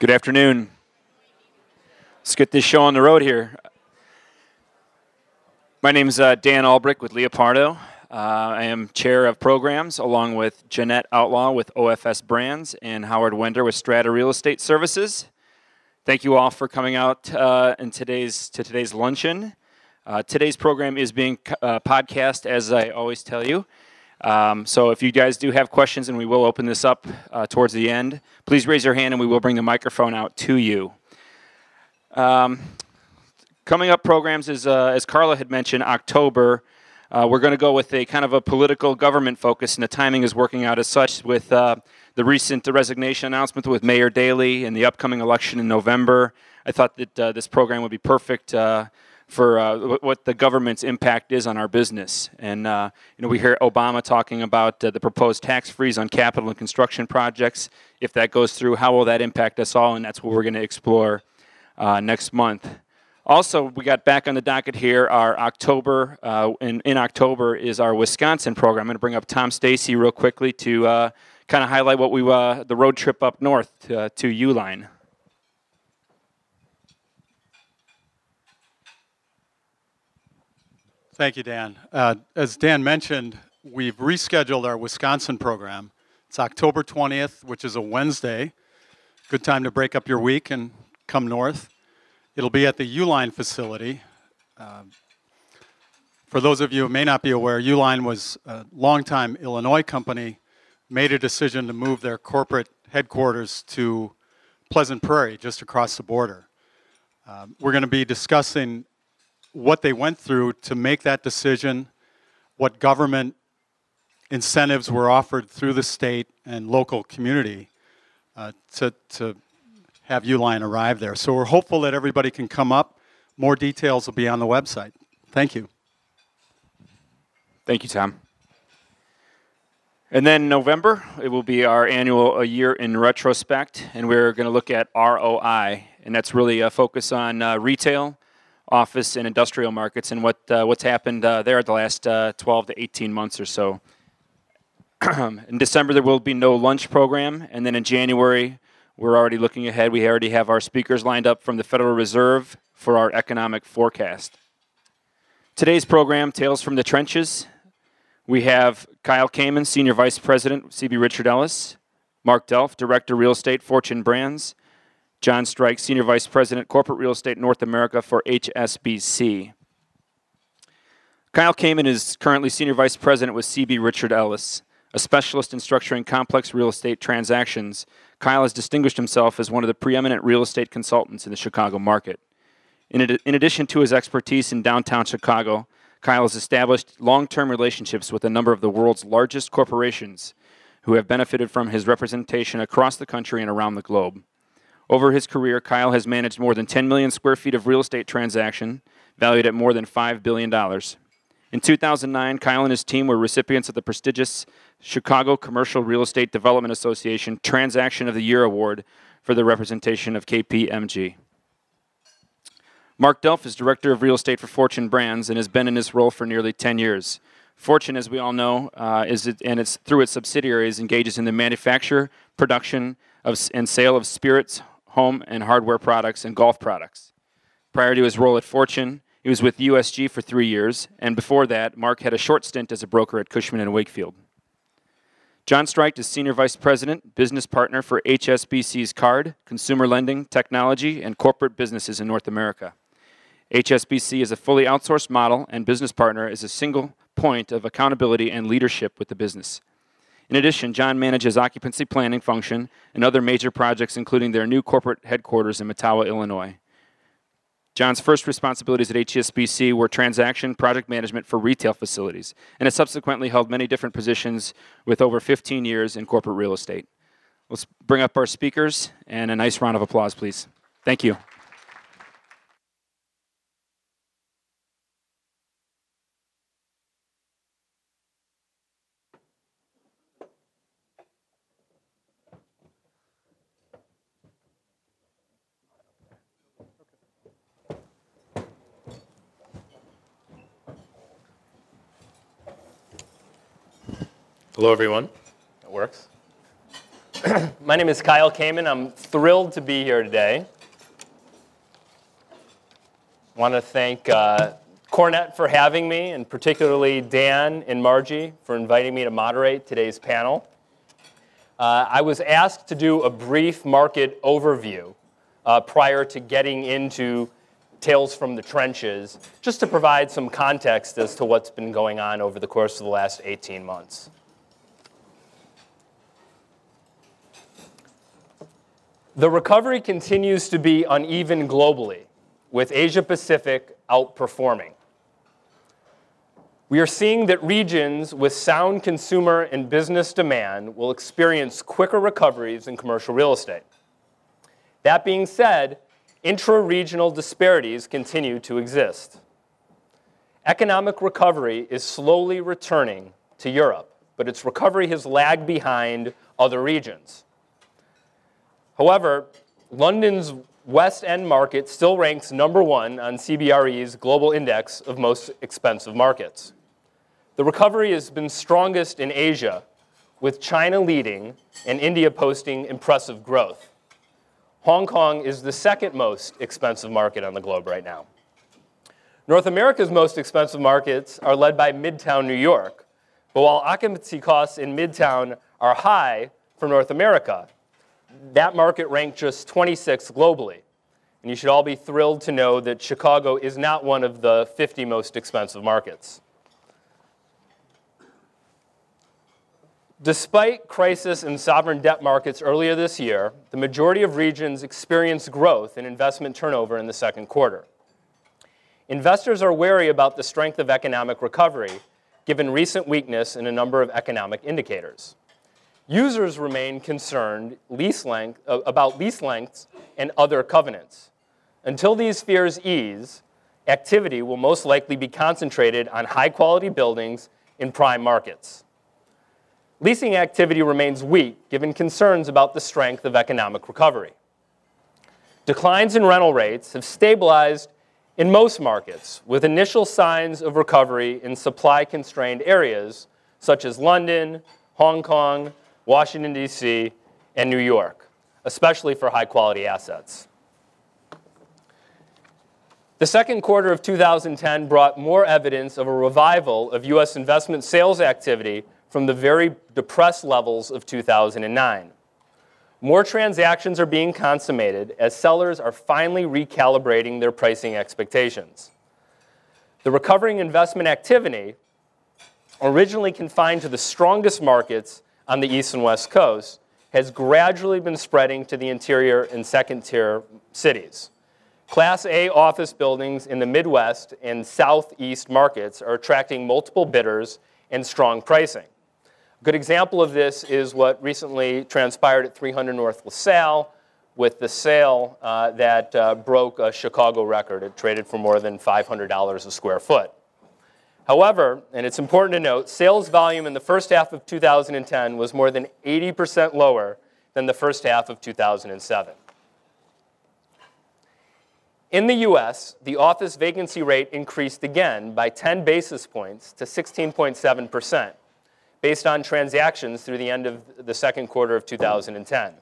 Good afternoon. Let's get this show on the road here. My name is uh, Dan Albrick with Leopardo. Uh, I am chair of programs along with Jeanette Outlaw with OFS Brands and Howard Wender with Strata Real Estate Services. Thank you all for coming out uh, in today's to today's luncheon. Uh, today's program is being uh, podcast, as I always tell you. Um, so if you guys do have questions, and we will open this up uh, towards the end, please raise your hand and we will bring the microphone out to you. Um, coming up programs is, uh, as Carla had mentioned, October. Uh, we're going to go with a kind of a political government focus, and the timing is working out as such with uh, the recent resignation announcement with Mayor Daley and the upcoming election in November. I thought that uh, this program would be perfect uh, for uh, what the government's impact is on our business. And uh, you know, we hear Obama talking about uh, the proposed tax freeze on capital and construction projects. If that goes through, how will that impact us all? And that's what we're going to explore uh, next month. Also, we got back on the docket here. Our October uh, in, in October is our Wisconsin program. I'm going to bring up Tom Stacy real quickly to uh, kind of highlight what we the road trip up north to, to Uline. Thank you, Dan. Uh, as Dan mentioned, we've rescheduled our Wisconsin program. It's October 20th, which is a Wednesday. Good time to break up your week and come north. It'll be at the Uline facility. Uh, for those of you who may not be aware, Uline was a longtime Illinois company, made a decision to move their corporate headquarters to Pleasant Prairie, just across the border. Uh, we're going to be discussing what they went through to make that decision, what government incentives were offered through the state and local community uh, to, to have Uline arrive there. So we're hopeful that everybody can come up. More details will be on the website. Thank you. Thank you, Tom. And then November, it will be our annual A Year in Retrospect, and we're going to look at ROI, and that's really a focus on uh, retail, office and industrial markets and what uh, what's happened uh, there the last uh, 12 to 18 months or so. in December there will be no lunch program, and then in January we're already looking ahead. We already have our speakers lined up from the Federal Reserve for our economic forecast. Today's program, Tales from the Trenches. We have Kyle Kamin, Senior Vice President, CB Richard Ellis, Mark Delph, Director, Real Estate, Fortune Brands, Jon Streich, Senior Vice President, Corporate Real Estate North America for HSBC. Kyle Kamin is currently Senior Vice President with CB Richard Ellis, a specialist in structuring complex real estate transactions. Kyle has distinguished himself as one of the preeminent real estate consultants in the Chicago market. In, ad- in addition to his expertise in downtown Chicago, Kyle has established long term relationships with a number of the world's largest corporations who have benefited from his representation across the country and around the globe. Over his career, Kyle has managed more than 10 million square feet of real estate transaction, valued at more than $5 billion. In 2009, Kyle and his team were recipients of the prestigious Chicago Commercial Real Estate Development Association Transaction of the Year Award for the representation of KPMG. Mark Delph is Director of Real Estate for Fortune Brands and has been in this role for nearly 10 years. Fortune, as we all know, uh, is it, and it's through its subsidiaries engages in the manufacture, production, of, and sale of spirits, home and hardware products, and golf products. Prior to his role at Fortune, he was with USG for three years, and before that, Mark had a short stint as a broker at Cushman and Wakefield. Jon Streich is Senior Vice President, Business Partner for HSBC's Card, Consumer Lending, Technology, and Corporate Businesses in North America. HSBC is a fully outsourced model, and Business Partner is a single point of accountability and leadership with the business. In addition, John manages occupancy planning function and other major projects, including their new corporate headquarters in Mettawa, Illinois. Jon's first responsibilities at HSBC were transaction project management for retail facilities, and has subsequently held many different positions with over 15 years in corporate real estate. Let's bring up our speakers and a nice round of applause, please. Thank you. Hello, everyone. It works. My name is Kyle Kamin. I'm thrilled to be here today. I want to thank uh, CoreNet for having me, and particularly Dan and Margie for inviting me to moderate today's panel. Uh, I was asked to do a brief market overview uh, prior to getting into Tales from the Trenches, just to provide some context as to what's been going on over the course of the last 18 months. The recovery continues to be uneven globally, with Asia Pacific outperforming. We are seeing that regions with sound consumer and business demand will experience quicker recoveries in commercial real estate. That being said, intra regional disparities continue to exist. Economic recovery is slowly returning to Europe, but its recovery has lagged behind other regions. However, London's West End market still ranks number one on CBRE's global index of most expensive markets. The recovery has been strongest in Asia, with China leading and India posting impressive growth. Hong Kong is the second most expensive market on the globe right now. North America's most expensive markets are led by Midtown New York. But while occupancy costs in Midtown are high for North America, that market ranked just 26th globally. And you should all be thrilled to know that Chicago is not one of the 50 most expensive markets. Despite crisis in sovereign debt markets earlier this year, the majority of regions experienced growth in investment turnover in the second quarter. Investors are wary about the strength of economic recovery, given recent weakness in a number of economic indicators. Users remain concerned lease length, uh, about lease lengths and other covenants. Until these fears ease, activity will most likely be concentrated on high quality buildings in prime markets. Leasing activity remains weak given concerns about the strength of economic recovery. Declines in rental rates have stabilized in most markets, with initial signs of recovery in supply constrained areas such as London, Hong Kong, Washington, D.C., and New York, especially for high quality assets. The second quarter of 2010 brought more evidence of a revival of U.S. investment sales activity from the very depressed levels of 2009. More transactions are being consummated as sellers are finally recalibrating their pricing expectations. The recovering investment activity, originally confined to the strongest markets on the east and west coast has gradually been spreading to the interior and second tier cities. Class A office buildings in the Midwest and Southeast markets are attracting multiple bidders and strong pricing. A good example of this is what recently transpired at 300 North LaSalle with the sale uh, that uh, broke a Chicago record. It traded for more than $500 a square foot. However, and it's important to note, sales volume in the first half of 2010 was more than 80% lower than the first half of 2007. In the US, the office vacancy rate increased again by 10 basis points to 16.7%, based on transactions through the end of the second quarter of 2010.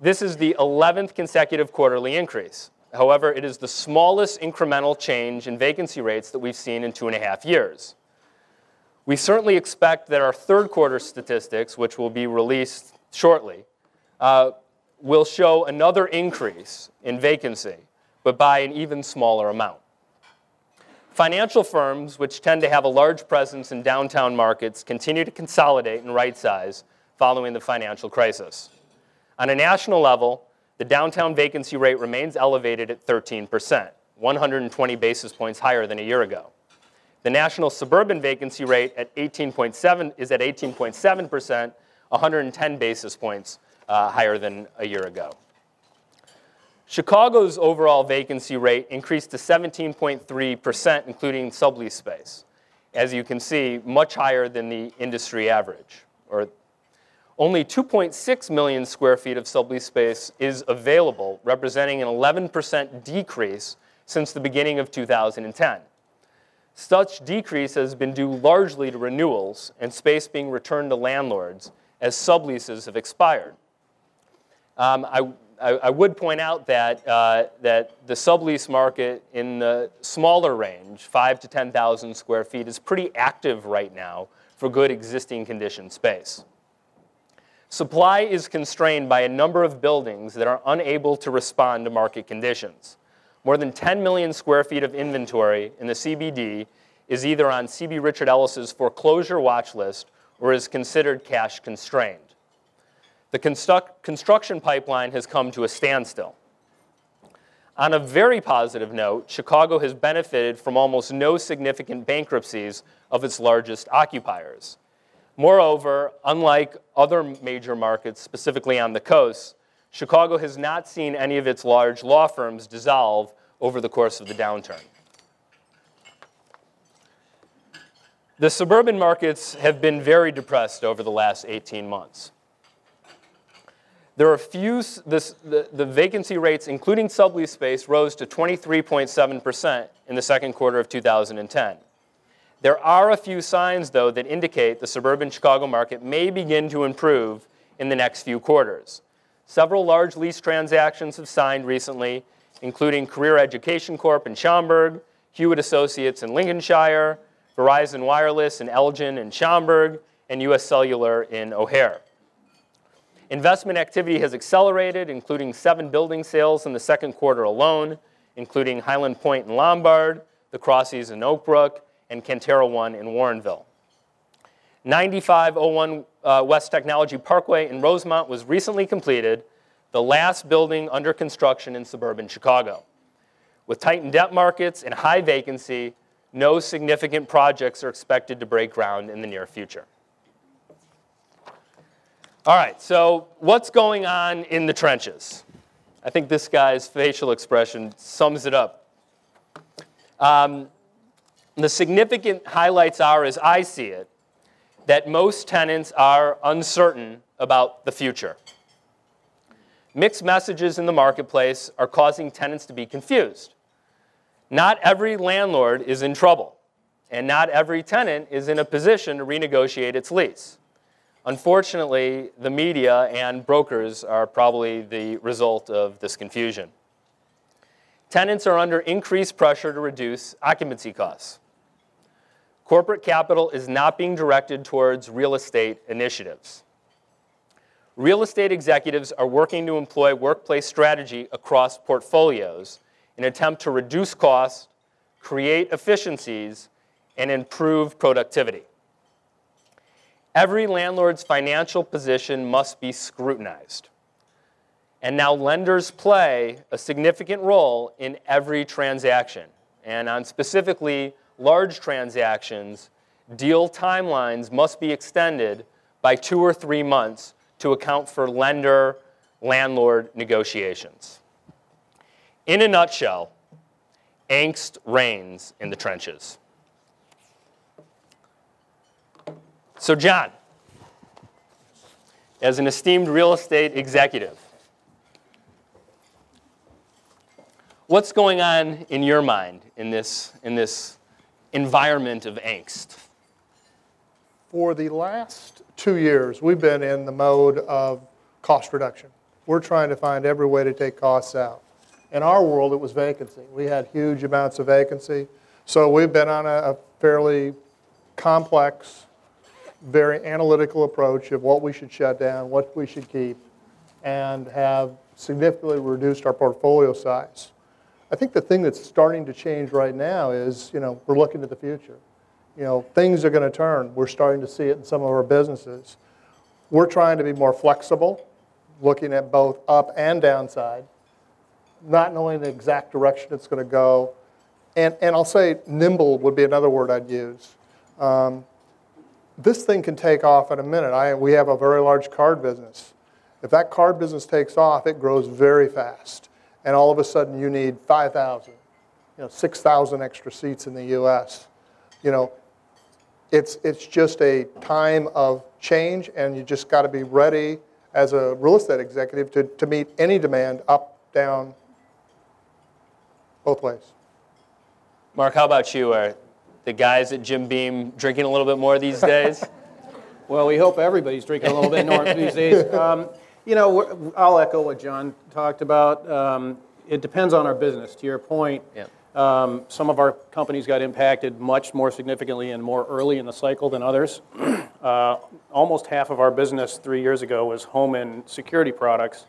This is the 11th consecutive quarterly increase. However, it is the smallest incremental change in vacancy rates that we've seen in two and a half years. We certainly expect that our third quarter statistics, which will be released shortly, uh, will show another increase in vacancy, but by an even smaller amount. Financial firms, which tend to have a large presence in downtown markets, continue to consolidate and right size following the financial crisis. On a national level, the downtown vacancy rate remains elevated at 13%, 120 basis points higher than a year ago. The national suburban vacancy rate at 18.7 is at 18.7%, 110 basis points uh, higher than a year ago. Chicago's overall vacancy rate increased to 17.3%, including sublease space. As you can see, much higher than the industry average, or only 2.6 million square feet of sublease space is available, representing an 11% decrease since the beginning of 2010. Such decrease has been due largely to renewals and space being returned to landlords as subleases have expired. Um, I, I, I, would point out that, uh, that the sublease market in the smaller range, 5 to 10,000 square feet, is pretty active right now for good existing condition space. Supply is constrained by a number of buildings that are unable to respond to market conditions. More than 10 million square feet of inventory in the CBD is either on CB Richard Ellis's foreclosure watch list or is considered cash constrained. The construct, construction pipeline has come to a standstill. On a very positive note, Chicago has benefited from almost no significant bankruptcies of its largest occupiers. Moreover, unlike other major markets, specifically on the coast, Chicago has not seen any of its large law firms dissolve over the course of the downturn. The suburban markets have been very depressed over the last 18 months. There are few, this, the, the vacancy rates, including sublease space, rose to 23.7% in the second quarter of 2010. There are a few signs, though, that indicate the suburban Chicago market may begin to improve in the next few quarters. Several large lease transactions have signed recently, including Career Education Corp in Schaumburg, Hewitt Associates in Lincolnshire, Verizon Wireless in Elgin and Schaumburg, and US Cellular in O'Hare. Investment activity has accelerated, including seven building sales in the second quarter alone, including Highland Point in Lombard, the Crossies in Oakbrook, and Cantera One in Warrenville. 9501 uh, West Technology Parkway in Rosemont was recently completed, the last building under construction in suburban Chicago. With tightened debt markets and high vacancy, no significant projects are expected to break ground in the near future. All right, so what's going on in the trenches? I think this guy's facial expression sums it up. Um, the significant highlights are, as I see it, that most tenants are uncertain about the future. Mixed messages in the marketplace are causing tenants to be confused. Not every landlord is in trouble, and not every tenant is in a position to renegotiate its lease. Unfortunately, the media and brokers are probably the result of this confusion. Tenants are under increased pressure to reduce occupancy costs. Corporate capital is not being directed towards real estate initiatives. Real estate executives are working to employ workplace strategy across portfolios in an attempt to reduce costs, create efficiencies, and improve productivity. Every landlord's financial position must be scrutinized. And now lenders play a significant role in every transaction. And on specifically large transactions, deal timelines must be extended by two or three months to account for lender landlord negotiations. In a nutshell, angst reigns in the trenches. So, Jon, as an esteemed real estate executive, what's going on in your mind in this, in this environment of angst? For the last two years, we've been in the mode of cost reduction. We're trying to find every way to take costs out. In our world, it was vacancy. We had huge amounts of vacancy. So we've been on a, a fairly complex, very analytical approach of what we should shut down, what we should keep, and have significantly reduced our portfolio size. I think the thing that's starting to change right now is, you know, we're looking to the future. You know, things are going to turn. We're starting to see it in some of our businesses. We're trying to be more flexible, looking at both up and downside, not knowing the exact direction it's going to go. And, and I'll say nimble would be another word I'd use. Um, this thing can take off in a minute. I, we have a very large card business. If that card business takes off, it grows very fast and all of a sudden you need 5,000, you know, 6,000 extra seats in the U.S. You know, it's, it's just a time of change, and you just got to be ready as a real estate executive to, to meet any demand up, down, both ways. Mark, how about you? Are the guys at Jim Beam drinking a little bit more these days? Well, we hope everybody's drinking a little bit more these days. Um, you know, we're- I'll echo what Jon talked about. Um, it depends on our business. To your point, Yeah. um, some of our companies got impacted much more significantly and more early in the cycle than others. uh, almost half of our business three years ago was home and security products,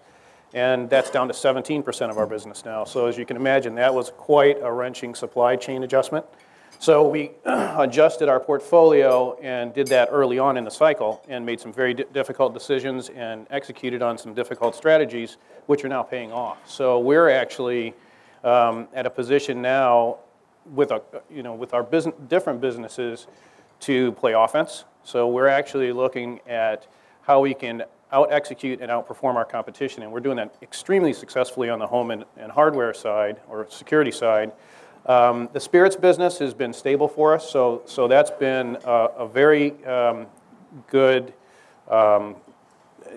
and that's down to 17% of our business now. So as you can imagine, that was quite a wrenching supply chain adjustment. So we adjusted our portfolio and did that early on in the cycle and made some very di- difficult decisions and executed on some difficult strategies, which are now paying off. So we're actually um, at a position now with, a, you know, with our different businesses to play offense. So we're actually looking at how we can out-execute and outperform our competition, and we're doing that extremely successfully on the home and, and hardware side or security side. Um, the spirits business has been stable for us, so, so that's been a, a very um, good. Um,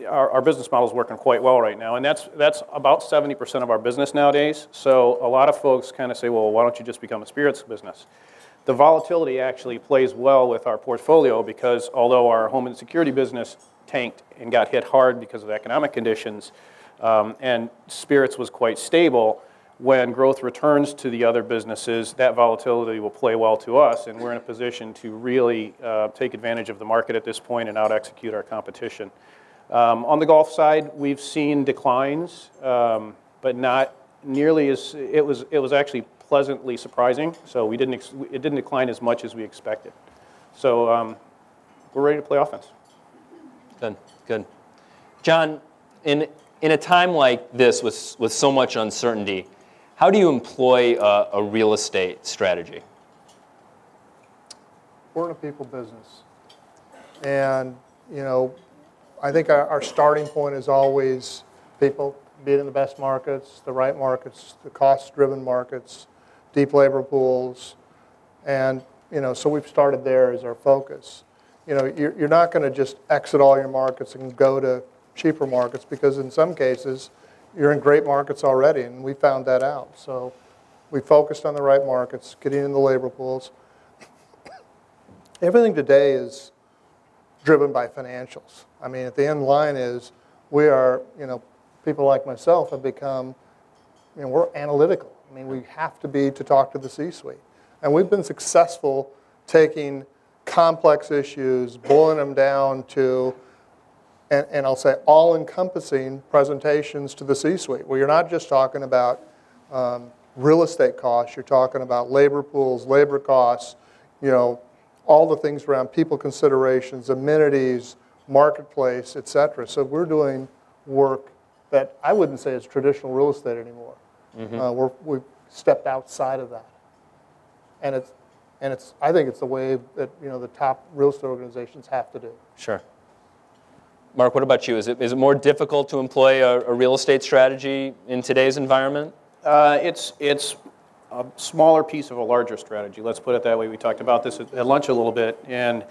our, our business model is working quite well right now, and that's that's about 70% of our business nowadays. So a lot of folks kind of say, well, why don't you just become a spirits business? The volatility actually plays well with our portfolio because although our home and security business tanked and got hit hard because of economic conditions, um, and spirits was quite stable when growth returns to the other businesses, that volatility will play well to us, and we're in a position to really uh, take advantage of the market at this point and out execute our competition. Um, on the golf side, we've seen declines, um, but not nearly as it was. It was actually pleasantly surprising. So we didn't. Ex- it didn't decline as much as we expected. So um, we're ready to play offense. Good, good. Jon, in, in a time like this with, with so much uncertainty, how do you employ a, a real estate strategy? We're in a people business. And, you know, I think our, our starting point is always people, being in the best markets, the right markets, the cost-driven markets, deep labor pools. And, you know, so we've started there as our focus. You know, you're, you're not going to just exit all your markets and go to cheaper markets because in some cases, you're in great markets already, and we found that out. So we focused on the right markets, getting in the labor pools. Everything today is driven by financials. I mean, at the end line is we are, you know, people like myself have become, you know, we're analytical. I mean, we have to be to talk to the C-suite. And we've been successful taking complex issues, boiling them down to, and, and I'll say all-encompassing presentations to the C-suite, where you're not just talking about um, real estate costs, you're talking about labor pools, labor costs, you know, all the things around people considerations, amenities, marketplace, et cetera. So we're doing work that I wouldn't say is traditional real estate anymore. Uh, we're, we've stepped outside of that. And it's, and it's, I think it's the way that, you know, the top real estate organizations have to do. Sure. Mark, what about you? Is it, is it more difficult to employ a, a real estate strategy in today's environment? Uh, it's it's a smaller piece of a larger strategy. Let's put it that way. We talked about this at, lunch a little bit, and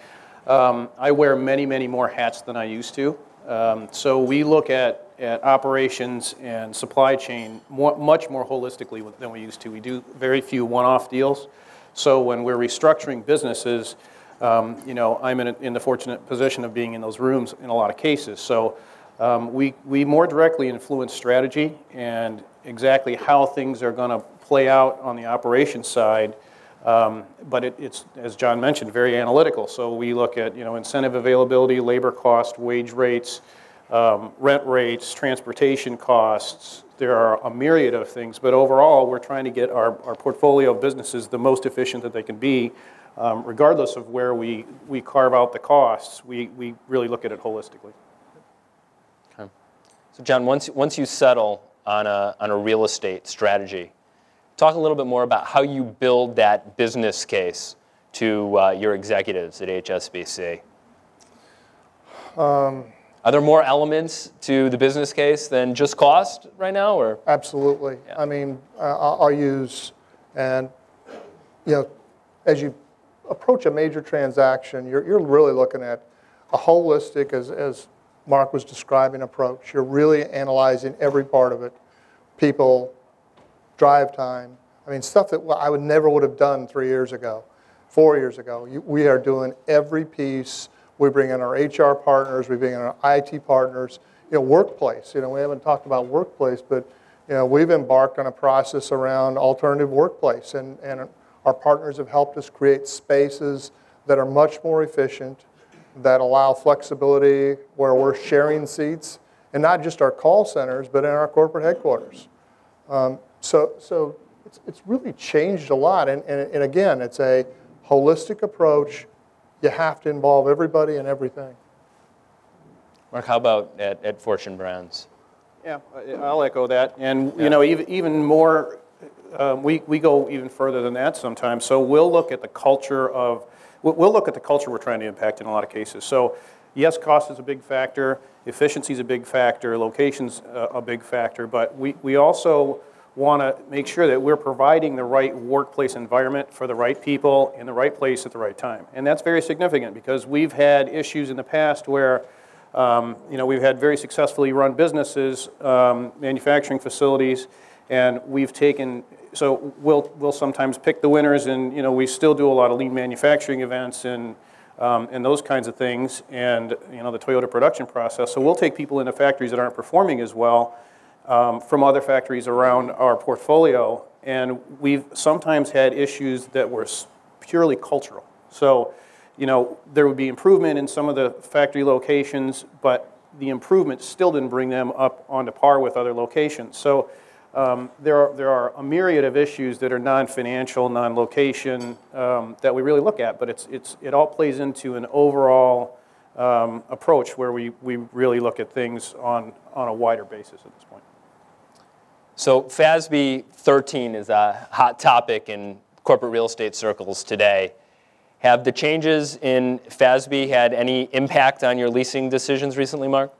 um, I wear many, many more hats than I used to. Um, so we look at, at operations and supply chain more, much more holistically than we used to. We do very few one-off deals. So when we're restructuring businesses, um, you know, I'm in, a, in the fortunate position of being in those rooms in a lot of cases. So um, we, we more directly influence strategy and exactly how things are going to play out on the operations side. Um, but it, it's, as Jon mentioned, very analytical. So we look at you know incentive availability, labor cost, wage rates, um, rent rates, transportation costs. There are a myriad of things, but overall, we're trying to get our, our portfolio of businesses the most efficient that they can be, um, regardless of where we, we carve out the costs. We, we really look at it holistically. Okay. So, Jon, once, once you settle on a, on a real estate strategy, talk a little bit more about how you build that business case to uh, your executives at HSBC. Um, Are there more elements to the business case than just cost right now, or Absolutely. I mean, uh, I'll I'll use, and, you know, as you approach a major transaction, you're, you're really looking at a holistic, as, as Mark was describing, approach. You're really analyzing every part of it. People, drive time. I mean, stuff that I would never would have done three years ago, four years ago. You- We are doing every piece. We bring in our HR partners, we bring in our IT partners, you know, workplace. You know, we haven't talked about workplace, but you know, we've embarked on a process around alternative workplace, and, and our partners have helped us create spaces that are much more efficient, that allow flexibility where we're sharing seats, and not just our call centers, but in our corporate headquarters. Um, so, so it's, it's really changed a lot, and, and, and again, it's a holistic approach. You have to involve everybody and everything. Mark, how about at, at Fortune Brands? Yeah, I- I'll echo that. And, you know, even, even more, uh, we, we go even further than that sometimes. So we'll look at the culture of, we'll look at the culture we're trying to impact in a lot of cases. So yes, cost is a big factor, efficiency is a big factor, location's a, a big factor, but we, we also want to make sure that we're providing the right workplace environment for the right people in the right place at the right time. And that's very significant because we've had issues in the past where um, you know, we've had very successfully run businesses, um, manufacturing facilities, and we've taken, so we'll, we'll sometimes pick the winners, and, you know, we still do a lot of lean manufacturing events and, um, and those kinds of things, and, you know, the Toyota production process. So we'll take people into factories that aren't performing as well um, from other factories around our portfolio, and we've sometimes had issues that were purely cultural. So, you know, there would be improvement in some of the factory locations, but the improvement still didn't bring them up onto par with other locations. So um, there, are, there are a myriad of issues that are non-financial, non-location, um, that we really look at, but it's, it's, it all plays into an overall um, approach where we, we really look at things on, on a wider basis at this point. So FASB 13 is a hot topic in corporate real estate circles today. Have the changes in FASB had any impact on your leasing decisions recently, Mark?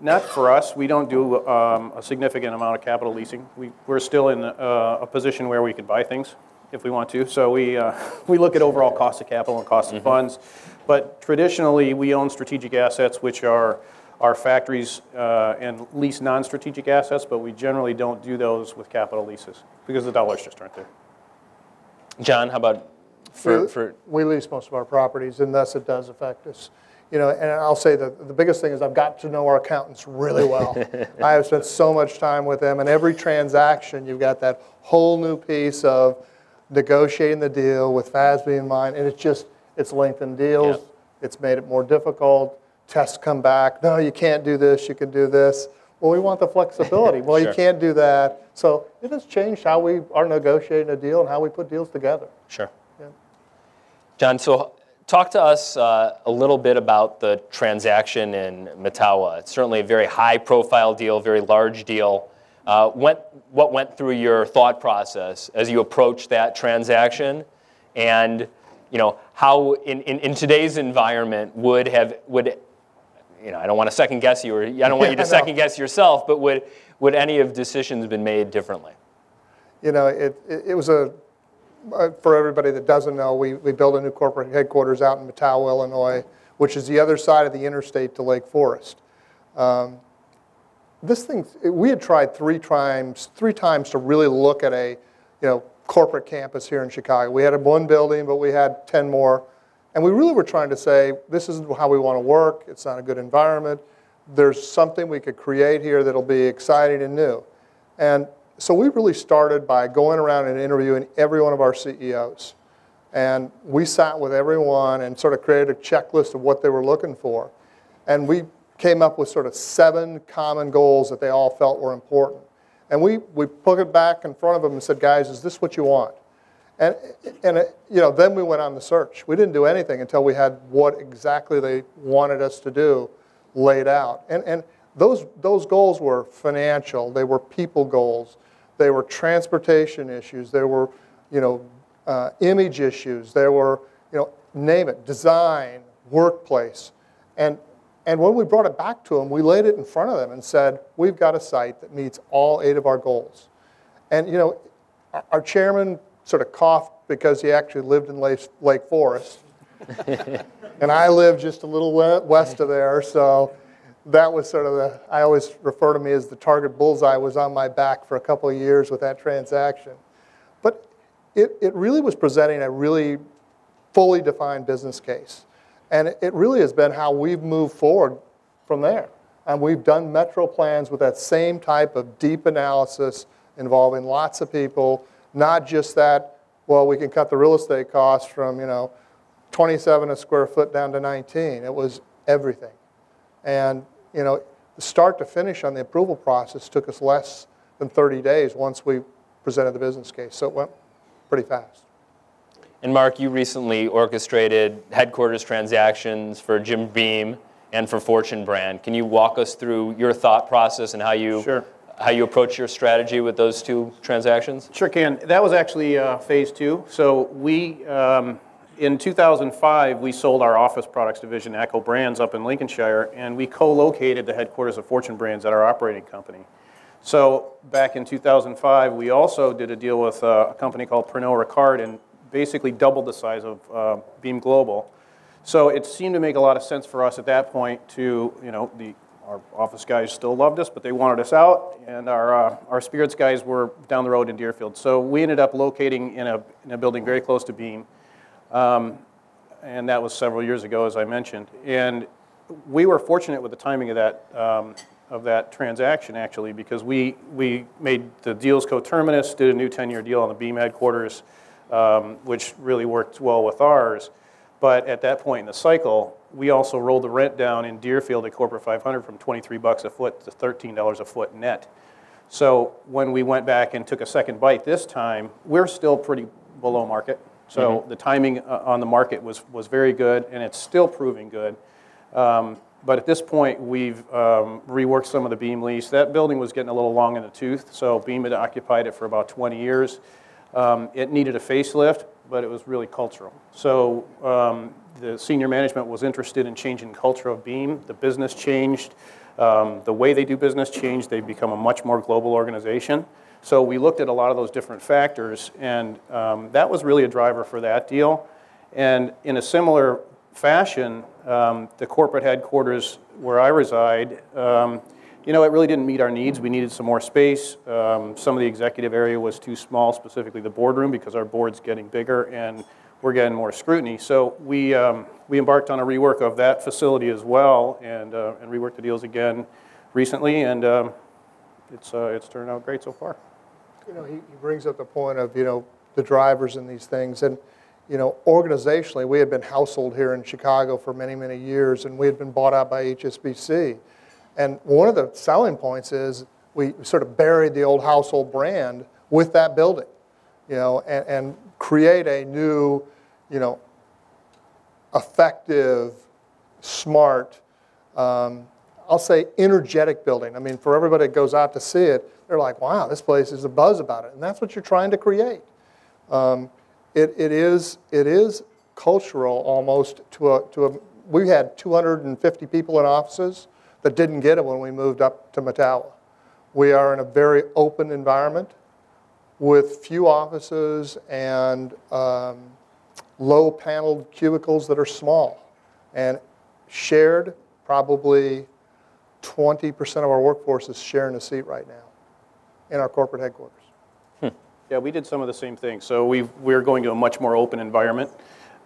Not for us. We don't do um, a significant amount of capital leasing. We, we're still in uh, a position where we can buy things if we want to. So we, uh, we look at overall cost of capital and cost of funds. But traditionally, we own strategic assets, which are our factories uh, and lease non-strategic assets, but we generally don't do those with capital leases because the dollars just aren't there. Jon, how about for, we, for we lease most of our properties, and thus it does affect us. You know, and I'll say that the biggest thing is I've got to know our accountants really well. I have spent so much time with them, and every transaction, you've got that whole new piece of negotiating the deal with FASB in mind, and it's just it's lengthened deals. Yep. It's made it more difficult. Tests come back. No, you can't do this. You can do this. Well, we want the flexibility. Well, Sure. you can't do that. So it has changed how we are negotiating a deal and how we put deals together. Sure. Yeah. Jon, so talk to us uh, a little bit about the transaction in Mettawa. It's certainly a very high profile deal, very large deal. Uh, went, what went through your thought process as you approached that transaction? And you know, how in, in, in today's environment would have, would, you know, I don't want to second guess you, or I don't want you to second guess yourself, but would, would any of decisions been made differently? you know, it, it, it was a, for everybody that doesn't know, we, we built a new corporate headquarters out in Mettawa, Illinois, which is the other side of the interstate to Lake Forest. Um, this thing, we had tried three times, three times to really look at a, you know, corporate campus here in Chicago. We had one building, but we had 10 more. And we really were trying to say, this is how we want to work. It's not a good environment. There's something we could create here that'll be exciting and new. And so we really started by going around and interviewing every one of our CEOs. And we sat with everyone and sort of created a checklist of what they were looking for. And we came up with sort of seven common goals that they all felt were important. And we, we put it back in front of them and said, guys, is this what you want? And, and it, you know, then we went on the search. We didn't do anything until we had what exactly they wanted us to do laid out. And, and those, those goals were financial, they were people goals, they were transportation issues, There were, you know, uh, image issues, there were, you know, name it, design, workplace. And, and when we brought it back to them, we laid it in front of them and said, we've got a site that meets all eight of our goals. And, you know, our- our chairman sort of coughed because he actually lived in Lake, Lake Forest. and I live just a little west of there, so that was sort of the, I always refer to me as the target bullseye was on my back for a couple of years with that transaction. But it, it really was presenting a really fully defined business case. And it- really has been how we've moved forward from there. And we've done metro plans with that same type of deep analysis involving lots of people, not just that, well, we can cut the real estate costs from, you know, 27 a square foot down to 19. It was everything. And, you know, the start to finish on the approval process took us less than 30 days once we presented the business case. So it went pretty fast. And Mark, you recently orchestrated headquarters transactions for Jim Beam and for Fortune Brand. Can you walk us through your thought process and how you Sure. how you approach your strategy with those two transactions? Sure can. That was actually uh, phase two. So we, um, in 2005, we sold our office products division, ACCO Brands, up in Lincolnshire, and we co-located the headquarters of Fortune Brands at our operating company. So back in 2005, we also did a deal with uh, a company called Pernod Ricard and basically doubled the size of uh, Beam Global. So it seemed to make a lot of sense for us at that point to, you know, the, our office guys still loved us, but they wanted us out, and our, uh, our spirits guys were down the road in Deerfield. So we ended up locating in a, in a building very close to Beam, um, and that was several years ago, as I mentioned. And we were fortunate with the timing of that, um, of that transaction, actually, because we, we made the deals coterminous, did a new 10-year deal on the Beam headquarters, um, which really worked well with ours. But at that point in the cycle, we also rolled the rent down in Deerfield at Corporate 500 from 23 bucks a foot to $13 a foot net. So when we went back and took a second bite this time, we're still pretty below market. So the timing uh, on the market was, was very good, and it's still proving good. Um, but at this point, we've um, reworked some of the Beam lease. That building was getting a little long in the tooth, so Beam had occupied it for about 20 years. Um, it needed a facelift, but it was really cultural. So um, the senior management was interested in changing the culture of Beam. The business changed. Um, the way they do business changed. They've become a much more global organization. So we looked at a lot of those different factors, and um, that was really a driver for that deal. And in a similar fashion, um, the corporate headquarters where I reside, um, you know, it really didn't meet our needs. We needed some more space. Um, some of the executive area was too small, specifically the boardroom, because our board's getting bigger and we're getting more scrutiny. So we, um, we embarked on a rework of that facility as well and, uh, and reworked the deals again recently, and um, it's, uh, it's turned out great so far. You know, he, he brings up the point of, you know, the drivers and these things. And, you know, organizationally, we had been household here in Chicago for many, many years, and we had been bought out by HSBC. And one of the selling points is we sort of buried the old household brand with that building, you know, and, and create a new, you know, effective, smart, um, I'll say energetic building. I mean, for everybody that goes out to see it, they're like, wow, this place is a buzz about it. And that's what you're trying to create. Um, it, it, is, it is cultural almost to a, to a, we had 250 people in offices that didn't get it when we moved up to Mettawa. We are in a very open environment with few offices and um, low paneled cubicles that are small and shared probably 20% of our workforce is sharing a seat right now in our corporate headquarters. Yeah, we did some of the same things. So we we're going to a much more open environment.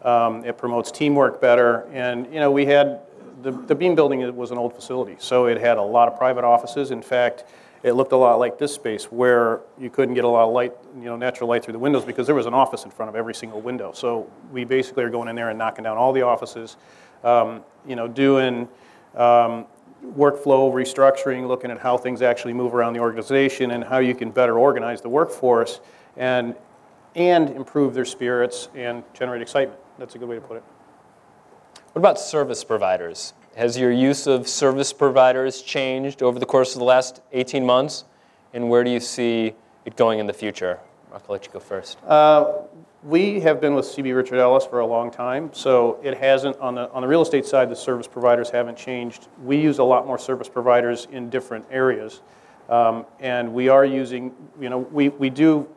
Um, it promotes teamwork better, and you know we had the the Beam building it was an old facility, so it had a lot of private offices. In fact, it looked a lot like this space where you couldn't get a lot of light, you know, natural light through the windows because there was an office in front of every single window. So we basically are going in there and knocking down all the offices, um, you know, doing. Um, workflow restructuring, looking at how things actually move around the organization and how you can better organize the workforce and, and improve their spirits and generate excitement. That's a good way to put it. What about service providers? Has your use of service providers changed over the course of the last 18 months? And where do you see it going in the future? I'll let you go first. Uh, we have been with CB Richard Ellis for a long time, so it hasn't, on the, on the real estate side, the service providers haven't changed. We use a lot more service providers in different areas. Um, and we are using, you know, we, we do,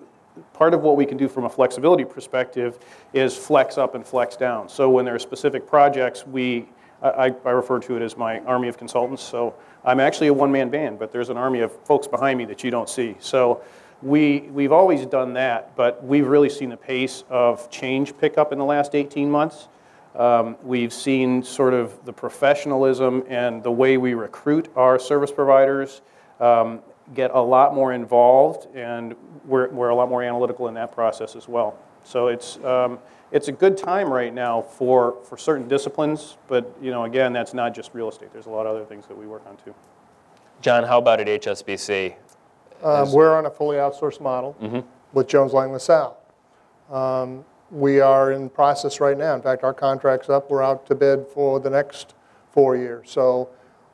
part of what we can do from a flexibility perspective is flex up and flex down. So when there are specific projects, we, I, I refer to it as my army of consultants. So I'm actually a one-man band, but there's an army of folks behind me that you don't see. So we, we've always done that, but we've really seen the pace of change pick up in the last 18 months. Um, we've seen sort of the professionalism and the way we recruit our service providers um, get a lot more involved, and we're, we're a lot more analytical in that process as well. So it's, um, it's a good time right now for, for certain disciplines, but you know, again, that's not just real estate. There's a lot of other things that we work on too. Jon, how about at HSBC? Um, we're on a fully outsourced model with Jones Lang LaSalle. Um, we are in process right now. In fact, our contract's up. We're out to bid for the next four years. So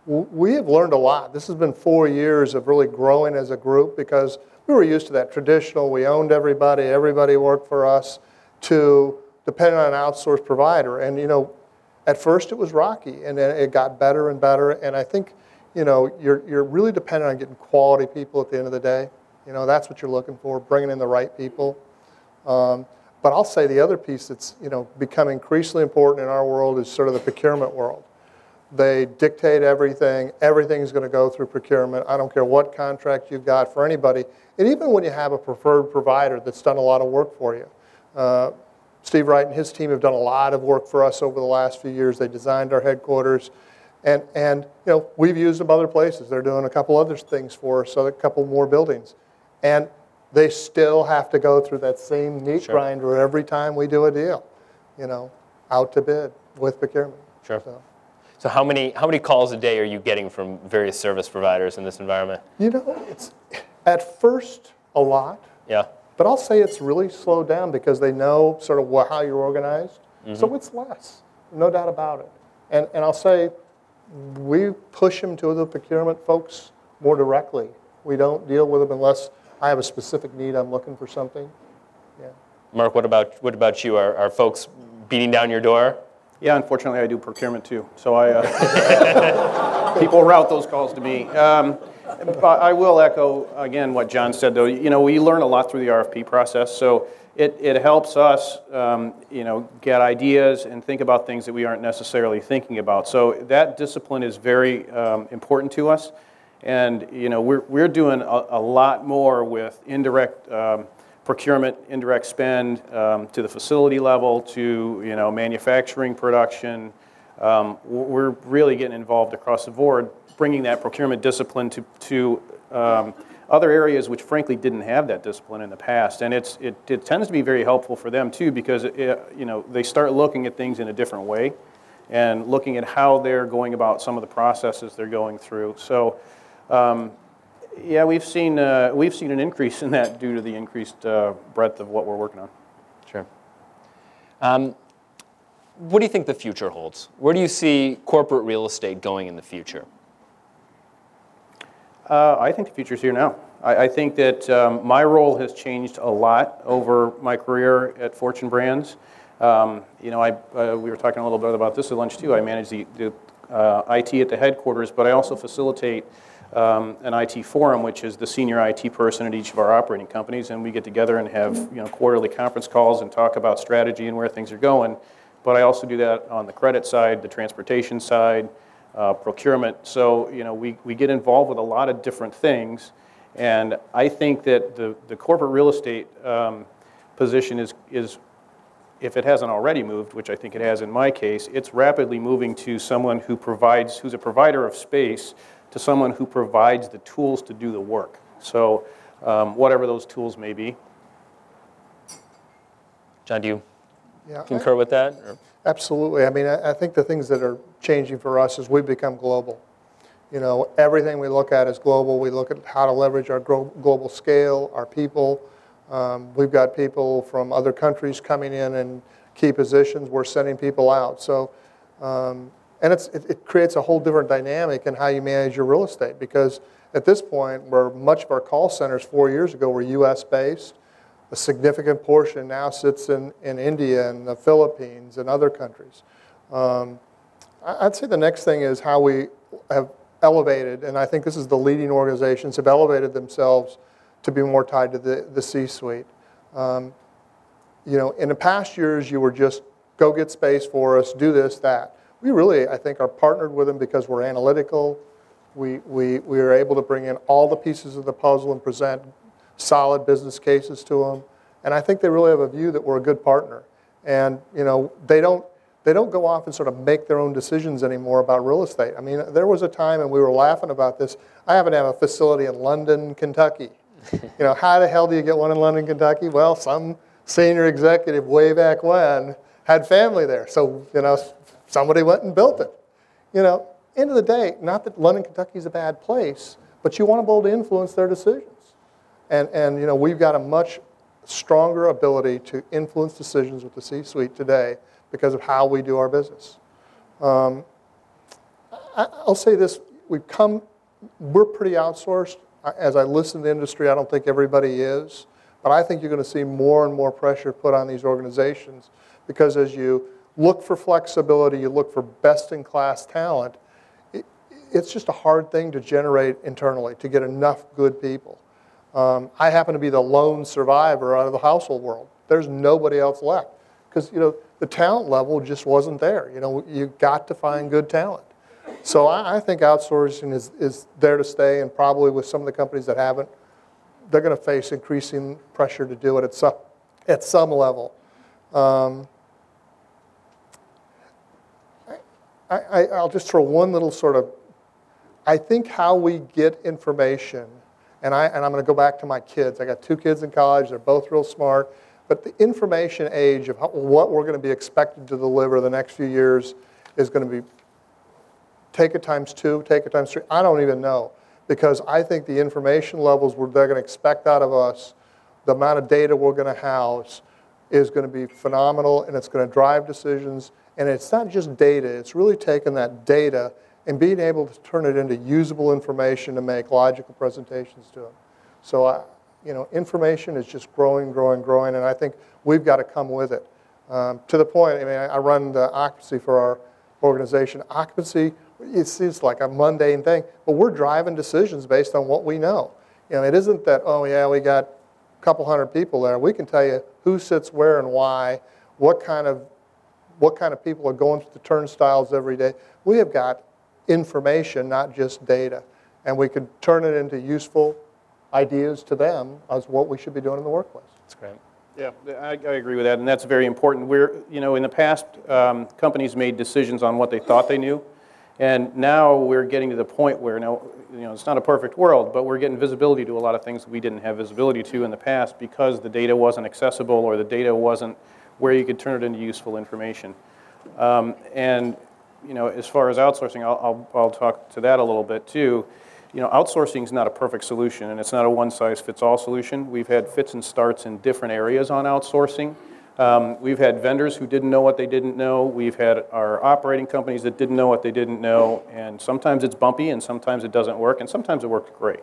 w- we have learned a lot. This has been four years of really growing as a group because we were used to that traditional, we owned everybody, everybody worked for us, to depending on an outsourced provider. And, you know, at first it was rocky, and then it got better and better. And I think, you know, you're, you're really dependent on getting quality people at the end of the day. You know, that's what you're looking for, bringing in the right people. Um, but I'll say the other piece that's, you know, become increasingly important in our world is sort of the procurement world. They dictate everything. Everything's going to go through procurement. I don't care what contract you've got for anybody. And even when you have a preferred provider that's done a lot of work for you. Uh, Steve Wright and his team have done a lot of work for us over the last few years. They designed our headquarters. And, and you know, we've used them other places. They're doing a couple other things for us, so a couple more buildings. And they still have to go through that same meat Sure. grinder every time we do a deal, you know, out to bid with procurement. Sure. So, So how many, how many calls a day are you getting from various service providers in this environment? you know, it's at first a lot, Yeah, but I'll say it's really slowed down because they know sort of how you're organized. Mm-hmm. So it's less, no doubt about it. And, and I'll say we push them to the procurement folks more directly. We don't deal with them unless I have a specific need, I'm looking for something. Yeah. Mark, what about, what about you? Are, are folks beating down your door? Yeah, unfortunately, I do procurement too. So I, uh, people route those calls to me. Um, but I will echo again what Jon said, though. You know, we learn a lot through the RFP process, so it, it helps us, um, you know, get ideas and think about things that we aren't necessarily thinking about. So that discipline is very um, important to us, and you know, we're we're doing a, a lot more with indirect. Um, procurement, indirect spend um, to the facility level, to you know manufacturing, production. Um, we're really getting involved across the board, bringing that procurement discipline to to um, other areas which frankly didn't have that discipline in the past, and it's it, it tends to be very helpful for them too because it, you know they start looking at things in a different way, and looking at how they're going about some of the processes they're going through. So. Um, yeah, we've seen, uh, we've seen an increase in that due to the increased uh, breadth of what we're working on. Sure. Um, what do you think the future holds? Where do you see corporate real estate going in the future? Uh, I think the future's here now. I, I think that um, my role has changed a lot over my career at Fortune Brands. Um, you know, I, uh, we were talking a little bit about this at lunch too. I manage the, the uh, IT at the headquarters, but I also facilitate um, an IT forum, which is the senior IT person at each of our operating companies, and we get together and have you know quarterly conference calls and talk about strategy and where things are going. But I also do that on the credit side, the transportation side, uh, procurement. So you know we, we get involved with a lot of different things, and I think that the, the corporate real estate um, position is is if it hasn't already moved, which I think it has in my case, it's rapidly moving to someone who provides, who's a provider of space, to someone who provides the tools to do the work. So, um, whatever those tools may be. Jon, do you Yeah, I- concur with that? or- Absolutely. I mean, I I think the things that are changing for us is we've become global. You know, everything we look at is global. We look at how to leverage our glo- global scale, our people. Um, We've got people from other countries coming in in key positions. We're sending people out. So, um, and it's, it it creates a whole different dynamic in how you manage your real estate because at this point, where much of our call centers four years ago were US-based, a significant portion now sits in, in India and the Philippines and other countries. Um, I'd say the next thing is how we have elevated, and I think this is the leading organizations have elevated themselves to be more tied to the, the C-suite. Um, you know, in the past years, you were just go get space for us, do this, that. We really, I think, are partnered with them because we're analytical. We, we, we are able to bring in all the pieces of the puzzle and present solid business cases to them. And I think they really have a view that we're a good partner. And, you know, they don't, they don't go off and sort of make their own decisions anymore about real estate. I mean, there was a time, and we were laughing about this. I happen to have a facility in London, Kentucky. you know, how the hell do you get one in London, Kentucky? Well, some senior executive way back when had family there. So, you know, somebody went and built it. You know, end of the day, not that London, Kentucky is a bad place, but you want to be able to influence their decisions. And, and you know, we've got a much stronger ability to influence decisions with the C-suite today because of how we do our business. Um, I, I'll say this, we've come, we're pretty outsourced. As I listen to the industry, I don't think everybody is. But I think you're going to see more and more pressure put on these organizations because as you look for flexibility, you look for best-in-class talent, it, it's just a hard thing to generate internally, to get enough good people. Um, I happen to be the lone survivor out of the household world. There's nobody else left because, you know, the talent level just wasn't there. You know, you got to find good talent. So I, I think outsourcing is, is there to stay, and probably with some of the companies that haven't, they're going to face increasing pressure to do it at some, at some level. Um, I, I, will just throw one little sort of, I think how we get information, and, I, and I'm going to go back to my kids. I got two kids in college, they're both real smart, but the information age of how, what we're going to be expected to deliver the next few years is going to be take it times two, take it times three. I don't even know because I think the information levels they're going to expect out of us, the amount of data we're going to house, is going to be phenomenal and it's going to drive decisions. And it's not just data, it's really taking that data and being able to turn it into usable information to make logical presentations to them. So, you know, information is just growing, growing, growing, and I think we've got to come with it. Um, to the point, I mean, I run the occupancy for our organization. Occupancy, it seems like a mundane thing, but we're driving decisions based on what we know. You know, it isn't that, oh, yeah, we got a couple hundred people there. We can tell you who sits where and why, what kind of, what kind of people are going through the turnstiles every day. We have got information, not just data. And we could turn it into useful ideas to them as what we should be doing in the workplace. That's great. Yeah, I, I, agree with that, and that's very important. We're, you know, in the past, um, companies made decisions on what they thought they knew, and now we're getting to the point where now, you know, it's not a perfect world, but we're getting visibility to a lot of things we didn't have visibility to in the past because the data wasn't accessible or the data wasn't where you could turn it into useful information. Um, and, you know, as far as outsourcing, I'll, I'll, I'll talk to that a little bit too you know, outsourcing is not a perfect solution, and it's not a one-size-fits-all solution. We've had fits and starts in different areas on outsourcing. Um, we've had vendors who didn't know what they didn't know. We've had our operating companies that didn't know what they didn't know, and sometimes it's bumpy, and sometimes it doesn't work, and sometimes it works great.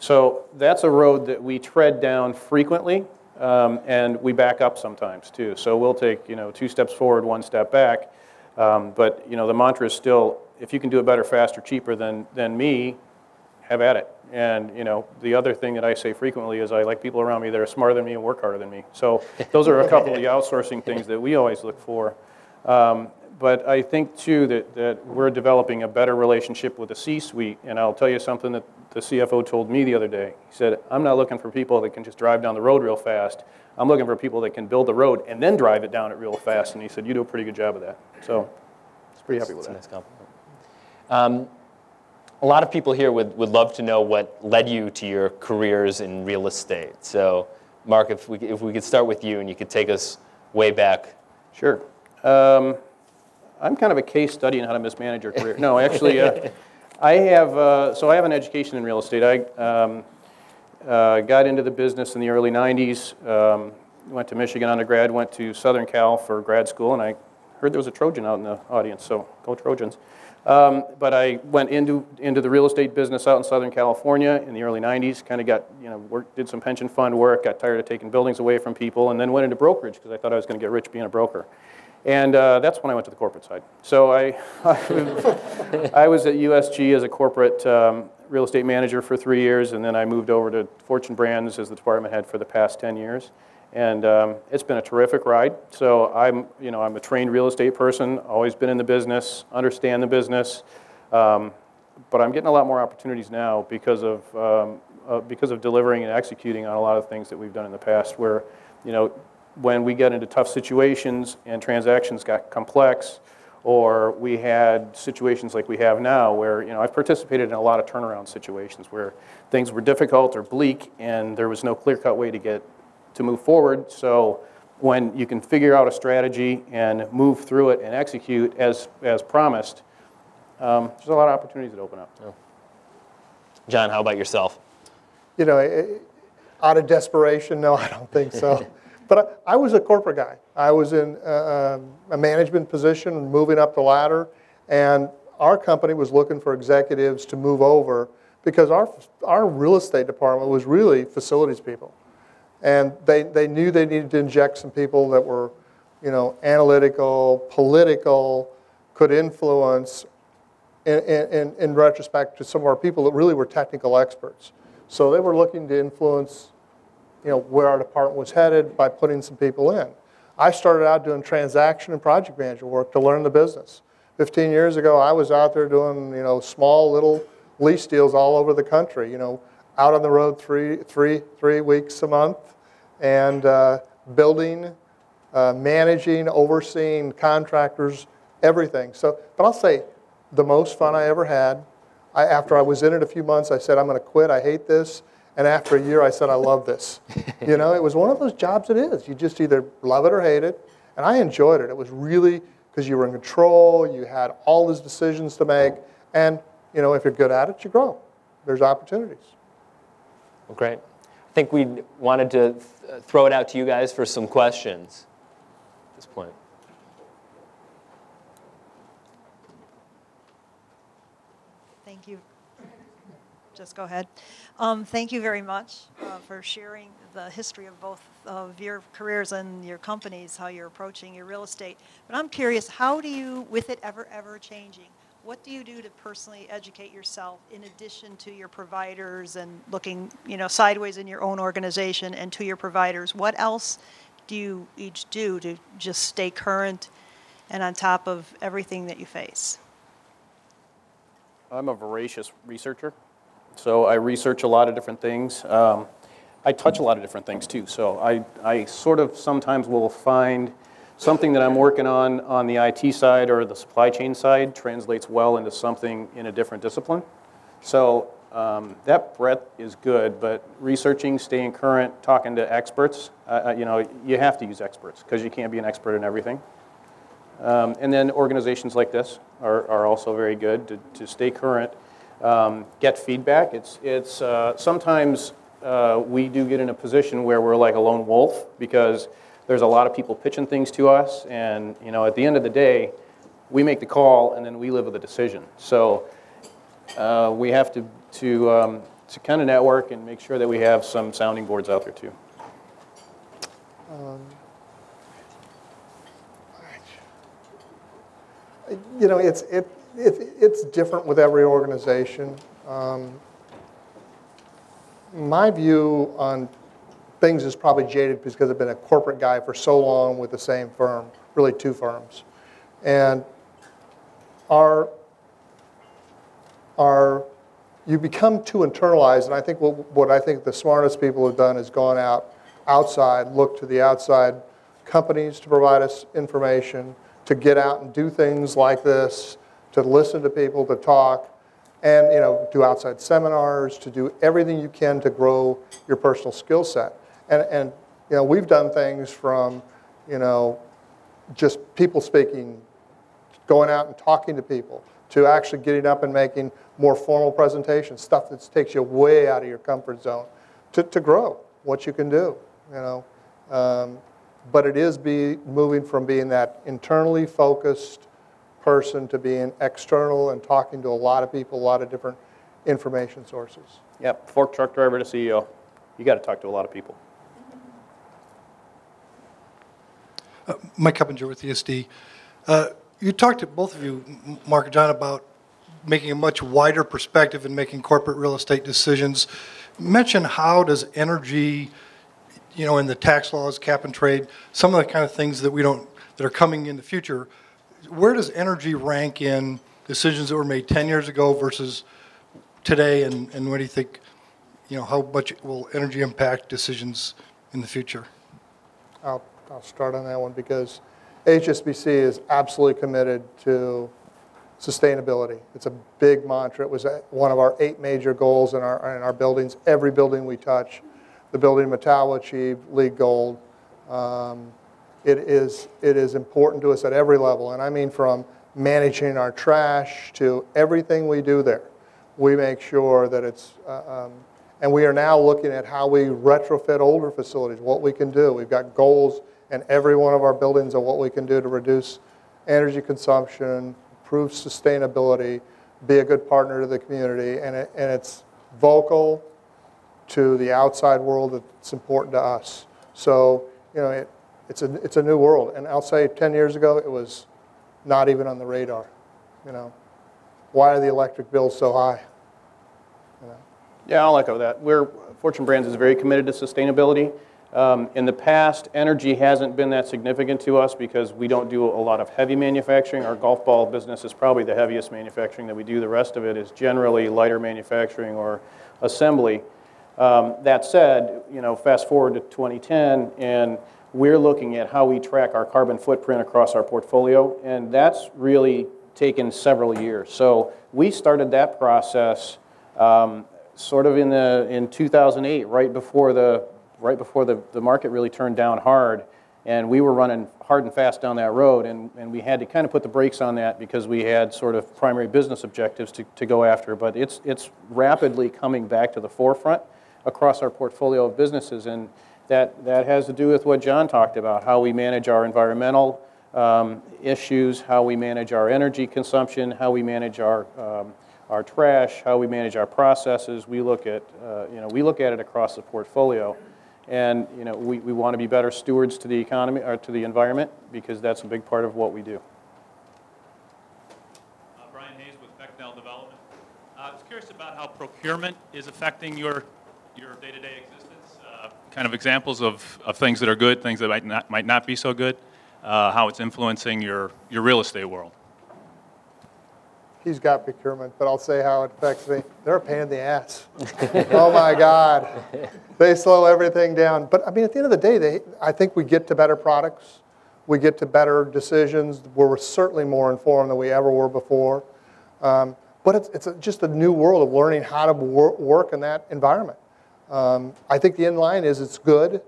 So that's a road that we tread down frequently, um, and we back up sometimes too. So we'll take you know two steps forward, one step back. Um, but you know the mantra is still, if you can do it better, faster, cheaper than than me, have at it. And you know, the other thing that I say frequently is I like people around me that are smarter than me and work harder than me. So those are a couple of the outsourcing things that we always look for. Um, but I think too that, that we're developing a better relationship with the C-suite. And I'll tell you something that the CFO told me the other day. He said, "I'm not looking for people that can just drive down the road real fast. I'm looking for people that can build the road and then drive it down it real fast." And he said, "You do a pretty good job of that." So, I was pretty happy with That's that. A nice compliment. Um, a lot of people here would, would love to know what led you to your careers in real estate. So, Mark, if we, if we could start with you and you could take us way back. Sure. Um, I'm kind of a case study in how to mismanage your career. No, actually, uh, I have, uh, so I have an education in real estate. I um, uh, got into the business in the early 90s, um, went to Michigan undergrad, went to Southern Cal for grad school, and I heard there was a Trojan out in the audience, so go Trojans. Um, but I went into, into the real estate business out in Southern California in the early 90s, kind of got, you know, work, did some pension fund work, got tired of taking buildings away from people, and then went into brokerage because I thought I was going to get rich being a broker. And uh, that's when I went to the corporate side. So I, I was at USG as a corporate um, real estate manager for three years, and then I moved over to Fortune Brands as the department head for the past 10 years and um, it's been a terrific ride. So I'm, you know, I'm a trained real estate person, always been in the business, understand the business, um, but I'm getting a lot more opportunities now because of um, uh, because of delivering and executing on a lot of things that we've done in the past. Where, you know, when we got into tough situations and transactions got complex, or we had situations like we have now where, you know, I've participated in a lot of turnaround situations where things were difficult or bleak and there was no clear-cut way to get, to move forward. So when you can figure out a strategy and move through it and execute as, as promised, um, there's a lot of opportunities that open up. Jon, how about yourself? You know, eh, out of desperation, no, I don't think so. But I, I was a corporate guy. I was in uh, um, a management position, moving up the ladder, and our company was looking for executives to move over because our, our real estate department was really facilities people. And they, they knew they needed to inject some people that were, you know, analytical, political, could influence, in, in, in retrospect to some of our people that really were technical experts. So they were looking to influence, you know, where our department was headed by putting some people in. I started out doing transaction and project manager work to learn the business. 15 years ago, I was out there doing, you know, small little lease deals all over the country, you know, out on the road three, three, three weeks a month and uh, building, uh, managing, overseeing contractors, everything. So, but I'll say, the most fun I ever had. I, after I was in it a few months, I said, I'm going to quit. I hate this. And after a year, I said, I love this. you know, it was one of those jobs it is. You just either love it or hate it. And I enjoyed it. It was really because you were in control, you had all these decisions to make. And, you know, if you're good at it, you grow. There's opportunities. Well, great. I think we wanted to th- throw it out to you guys for some questions at this point. Thank you. Just go ahead. Um, Thank you very much uh, for sharing the history of both of your careers and your companies, how you're approaching your real estate. But I'm curious, how do you, with it ever, ever changing, what do you do to personally educate yourself in addition to your providers and looking, you know, sideways in your own organization and to your providers? What else do you each do to just stay current and on top of everything that you face? I'm a voracious researcher, so I research a lot of different things. Um, I touch a lot of different things too, so I, I sort of sometimes will find something that I'm working on on the IT side or the supply chain side translates well into something in a different discipline. So um, that breadth is good, but researching, staying current, talking to experts, uh, uh, you know, you have to use experts because you can't be an expert in everything. Um, and then organizations like this are, are also very good to, to stay current, um, get feedback. It's, it's uh, sometimes uh, we do get in a position where we're like a lone wolf because there's a lot of people pitching things to us, and you know, at the end of the day, we make the call and then we live with the decision. So uh, we have to to um, to kind of network and make sure that we have some sounding boards out there too. you know, it's, it, it, it's different with every organization. Um, my view on things is probably jaded because I've been a corporate guy for so long with the same firm, really two firms. And our, our, you become too internalized, and I think what, what I think the smartest people have done is gone out outside, look to the outside companies to provide us information, to get out and do things like this, to listen to people, to talk, and you know, do outside seminars, to do everything you can to grow your personal skill set. And, and you know, we've done things from, you know, just people speaking, going out and talking to people, to actually getting up and making more formal presentations, stuff that takes you way out of your comfort zone, to, to grow what you can do, you know. Um, but it is be moving from being that internally focused person to being external and talking to a lot of people, a lot of different information sources. Yep, fork truck driver to CEO. You got to talk to a lot of people. Mike Cuppinger with ESD. Uh, You talked to both of you, Mark and Jon, about making a much wider perspective and making corporate real estate decisions. Mention how does energy, you know, in the tax laws, cap and trade, some of the kind of things that we don't, that are coming in the future, where does energy rank in decisions that were made 10 years ago versus today, and and what do you think, you know, how much will energy impact decisions in the future? I'll I'll start on that one because HSBC is absolutely committed to sustainability. It's a big mantra. It was one of our eight major goals in our, in our buildings. Every building we touch, the building in Mettawa achieved LEED Gold. Um, it is, it is important to us at every level, and I mean from managing our trash to everything we do there. We make sure that it's, uh, um, and we are now looking at how we retrofit older facilities, what we can do. We've got goals in every one of our buildings of what we can do to reduce energy consumption, improve sustainability, be a good partner to the community, and, it, and it's vocal to the outside world that's important to us. So, you know, it, it's, a, it's a new world. And I'll say 10 years ago, it was not even on the radar. You know, why are the electric bills so high? You know? Yeah, I'll echo that. We're, Fortune Brands is very committed to sustainability. Um, in the past, energy hasn't been that significant to us because we don't do a lot of heavy manufacturing. Our golf ball business is probably the heaviest manufacturing that we do. The rest of it is generally lighter manufacturing or assembly. Um, that said, you know, fast forward to 2010, and we're looking at how we track our carbon footprint across our portfolio, and that's really taken several years. So we started that process um, sort of in the in 2008, right before the right before the, the market really turned down hard, and we were running hard and fast down that road, and, and we had to kind of put the brakes on that because we had sort of primary business objectives to, to go after. But it's it's rapidly coming back to the forefront across our portfolio of businesses, and that that has to do with what Jon talked about, how we manage our environmental um, issues, how we manage our energy consumption, how we manage our um, our trash, how we manage our processes. We look at uh, you know we look at it across the portfolio. And you know, we, we want to be better stewards to the economy or to the environment because that's a big part of what we do. Uh, Brian Hayes with Becknell Development. Uh, I was curious about how procurement is affecting your your day-to-day existence. Kind of examples of, of things that are good, things that might not might not be so good. Uh, how it's influencing your your real estate world. He's got procurement, but I'll say how it affects me. They're a pain in the ass. oh my God. They slow everything down. But I mean, at the end of the day, they, I think we get to better products. We get to better decisions. We're certainly more informed than we ever were before. Um, but it's, it's a, just a new world of learning how to wor- work in that environment. Um, I think the end line is it's good,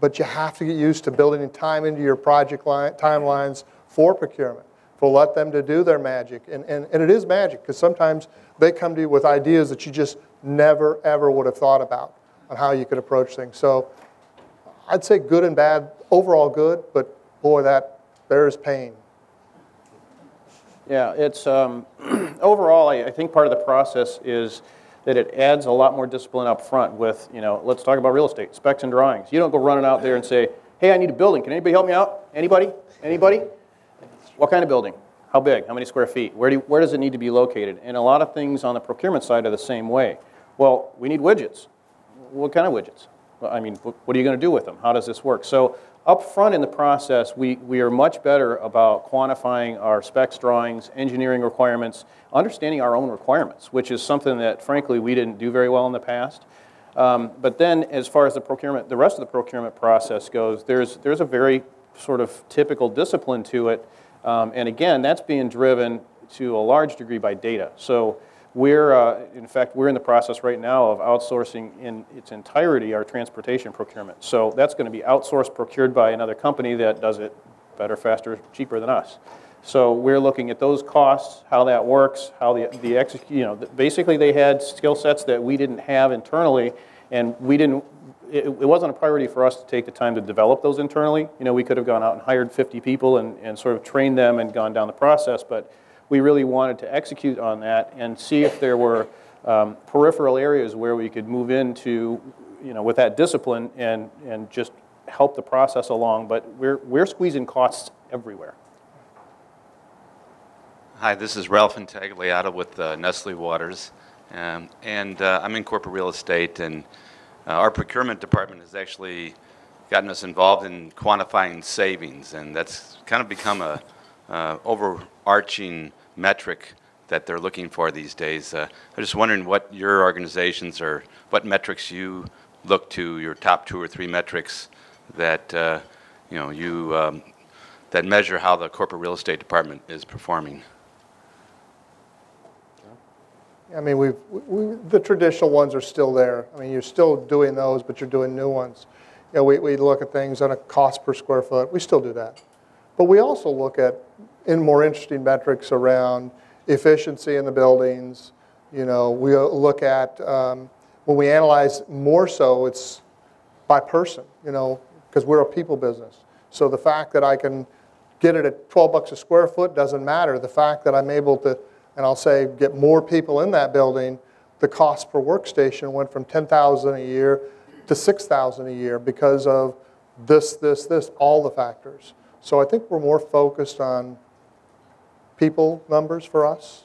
but you have to get used to building time into your project line, timelines for procurement for let them to do their magic. And, and, and it is magic because sometimes they come to you with ideas that you just never, ever would have thought about on how you could approach things. So I'd say good and bad, overall good, but boy, that there is pain. Yeah, it's um, overall, I, I think part of the process is that it adds a lot more discipline up front with, you know, let's talk about real estate, specs and drawings. You don't go running out there and say, hey, I need a building. Can anybody help me out? Anybody? Anybody? What kind of building? How big? How many square feet? Where, do you, where does it need to be located? And a lot of things on the procurement side are the same way. Well, we need widgets. What kind of widgets? I mean, what are you going to do with them? How does this work? So up front in the process, we, we are much better about quantifying our specs drawings, engineering requirements, understanding our own requirements, which is something that, frankly, we didn't do very well in the past. Um, but then, as far as the procurement, the rest of the procurement process goes, there's, there's a very sort of typical discipline to it um, and again, that's being driven to a large degree by data. So we're, uh, in fact, we're in the process right now of outsourcing in its entirety our transportation procurement. So that's going to be outsourced, procured by another company that does it better, faster, cheaper than us. So we're looking at those costs, how that works, how the, the execute, you know, basically they had skill sets that we didn't have internally, and we didn't, it, it, wasn't a priority for us to take the time to develop those internally. You know, we could have gone out and hired 50 people and, and sort of trained them and gone down the process, but we really wanted to execute on that and see if there were um, peripheral areas where we could move into, you know, with that discipline and, and just help the process along. But we're, we're squeezing costs everywhere. Hi, this is Ralph Intagliata with uh, Nestle Waters. Um, and uh, I'm in corporate real estate and uh, our procurement department has actually gotten us involved in quantifying savings, and that's kind of become a uh, overarching metric that they're looking for these days. Uh, I'm just wondering what your organizations or what metrics you look to, your top two or three metrics that uh, you know, you, um, that measure how the corporate real estate department is performing. I mean, we've, we, the traditional ones are still there. I mean, you're still doing those, but you're doing new ones. You know, we, we look at things on a cost per square foot. We still do that. But we also look at, in more interesting metrics around efficiency in the buildings. You know, we look at, um, when we analyze more so, it's by person, you know, because we're a people business. So the fact that I can get it at 12 bucks a square foot doesn't matter. The fact that I'm able to and I'll say get more people in that building, the cost per workstation went from 10,000 a year to 6,000 a year because of this, this, this, all the factors. So I think we're more focused on people numbers for us.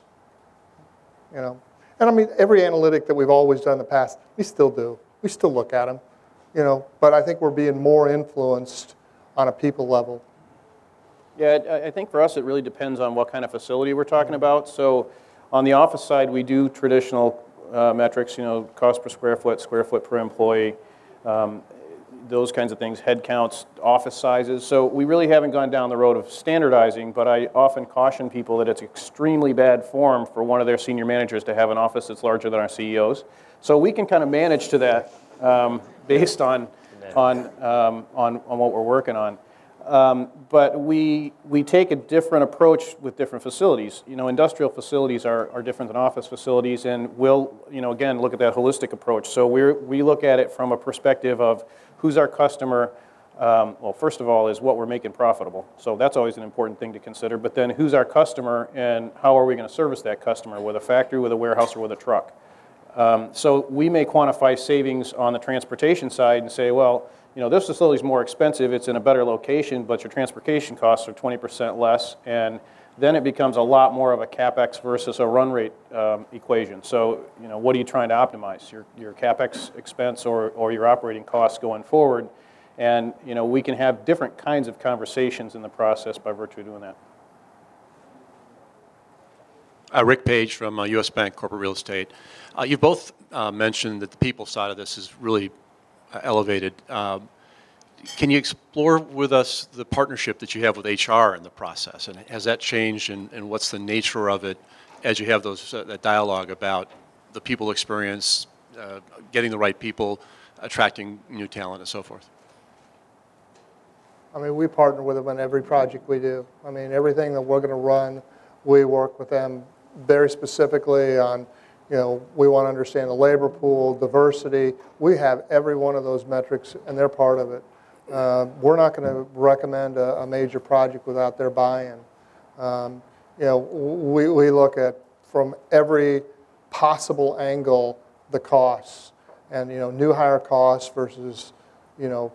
You know, and I mean every analytic that we've always done in the past, we still do. We still look at them. You know, but I think we're being more influenced on a people level. Yeah, I think for us it really depends on what kind of facility we're talking about. So on the office side, we do traditional uh, metrics, you know, cost per square foot, square foot per employee, um, those kinds of things, head counts, office sizes. So we really haven't gone down the road of standardizing, but I often caution people that it's extremely bad form for one of their senior managers to have an office that's larger than our CEOs. So we can kind of manage to that um, based on, on, um, on, on what we're working on. Um, but we, we take a different approach with different facilities. You know, industrial facilities are, are different than office facilities, and we'll, you know, again, look at that holistic approach. So we we look at it from a perspective of who's our customer. Um, well, first of all, is what we're making profitable. So that's always an important thing to consider. But then who's our customer, and how are we going to service that customer with a factory, with a warehouse, or with a truck? Um, so we may quantify savings on the transportation side and say, well, you know, this facility is more expensive, it's in a better location, but your transportation costs are 20% less, and then it becomes a lot more of a capex versus a run rate um, equation. So, you know, what are you trying to optimize? Your, your capex expense or, or your operating costs going forward? And, you know, we can have different kinds of conversations in the process by virtue of doing that. Uh, Rick Page from uh, U.S. Bank Corporate Real Estate. Uh, you've both uh, mentioned that the people side of this is really elevated. Um, can you explore with us the partnership that you have with HR in the process? And has that changed, and, and what's the nature of it as you have those uh, that dialogue about the people experience, uh, getting the right people, attracting new talent, and so forth? I mean, we partner with them on every project we do. I mean, everything that we're going to run, we work with them very specifically on you know, we want to understand the labor pool, diversity. We have every one of those metrics, and they're part of it. Uh, we're not going to recommend a, a, major project without their buy-in. Um, you know, we, we look at from every possible angle the costs, and you know, new hire costs versus, you know,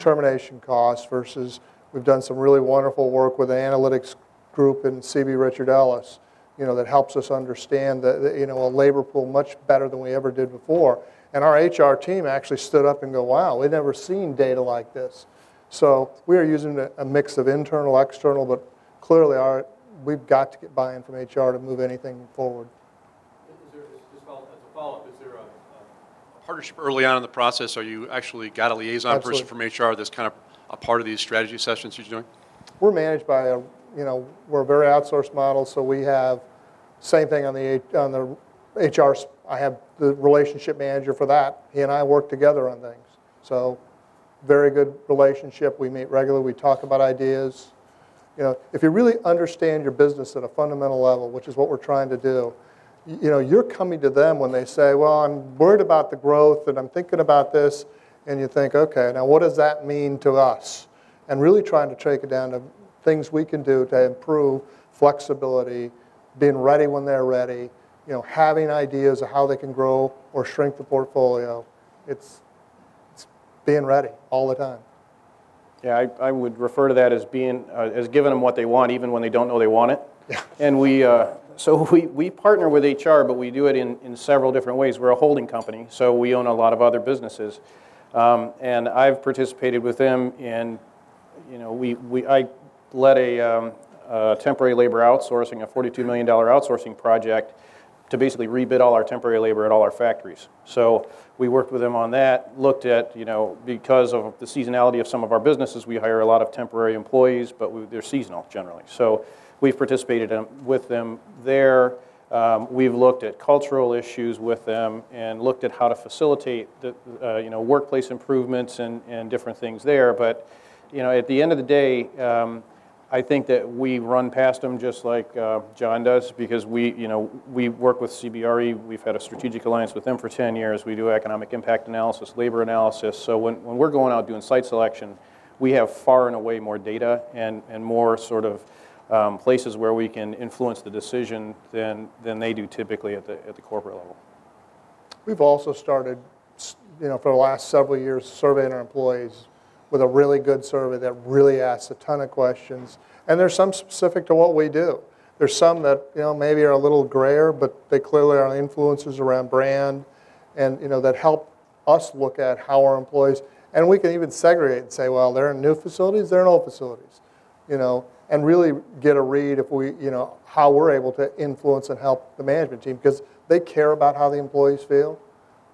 termination costs versus. We've done some really wonderful work with an analytics group in CB Richard Ellis you know, that helps us understand the, the, you know, a labor pool much better than we ever did before. And our HR team actually stood up and go, wow, we've never seen data like this. So we are using a, a mix of internal, external, but clearly our, we've got to get buy-in from HR to move anything forward. Is there, just follow, as a follow-up, is there a, a, partnership early on in the process? Are you actually got a liaison Absolutely. person from HR that's kind of a part of these strategy sessions you're doing? We're managed by a you know, we're a very outsourced model, so we have same thing on the on the HR. I have the relationship manager for that. He and I work together on things. So very good relationship. We meet regularly. We talk about ideas. You know, if you really understand your business at a fundamental level, which is what we're trying to do, you know, you're coming to them when they say, "Well, I'm worried about the growth and I'm thinking about this," and you think, "Okay, now what does that mean to us?" And really trying to take it down to things we can do to improve flexibility, being ready when they're ready, you know, having ideas of how they can grow or shrink the portfolio. It's, it's being ready all the time. Yeah, I, I would refer to that as being uh, as giving them what they want, even when they don't know they want it. Yeah. And we, uh, so we, we partner with HR, but we do it in, in several different ways. We're a holding company, so we own a lot of other businesses. Um, and I've participated with them in, you know, we, we, I led a, um, a temporary labor outsourcing, a $42 million outsourcing project to basically rebid all our temporary labor at all our factories. So we worked with them on that, looked at, you know, because of the seasonality of some of our businesses, we hire a lot of temporary employees, but we, they're seasonal generally. So we've participated in, with them there. Um, we've looked at cultural issues with them and looked at how to facilitate the, uh, you know, workplace improvements and, and different things there. But, you know, at the end of the day, um, I think that we run past them just like uh, Jon does because we, you know, we work with CBRE. We've had a strategic alliance with them for 10 years. We do economic impact analysis, labor analysis. So when, when we're going out doing site selection, we have far and away more data and, and more sort of um, places where we can influence the decision than, than they do typically at the, at the corporate level. We've also started, you know, for the last several years, surveying our employees with a really good survey that really asks a ton of questions. And there's some specific to what we do. There's some that, you know, maybe are a little grayer, but they clearly are influences around brand and, you know, that help us look at how our employees, and we can even segregate and say, well, they're in new facilities, they're in old facilities, you know, and really get a read if we, you know, how we're able to influence and help the management team because they care about how the employees feel,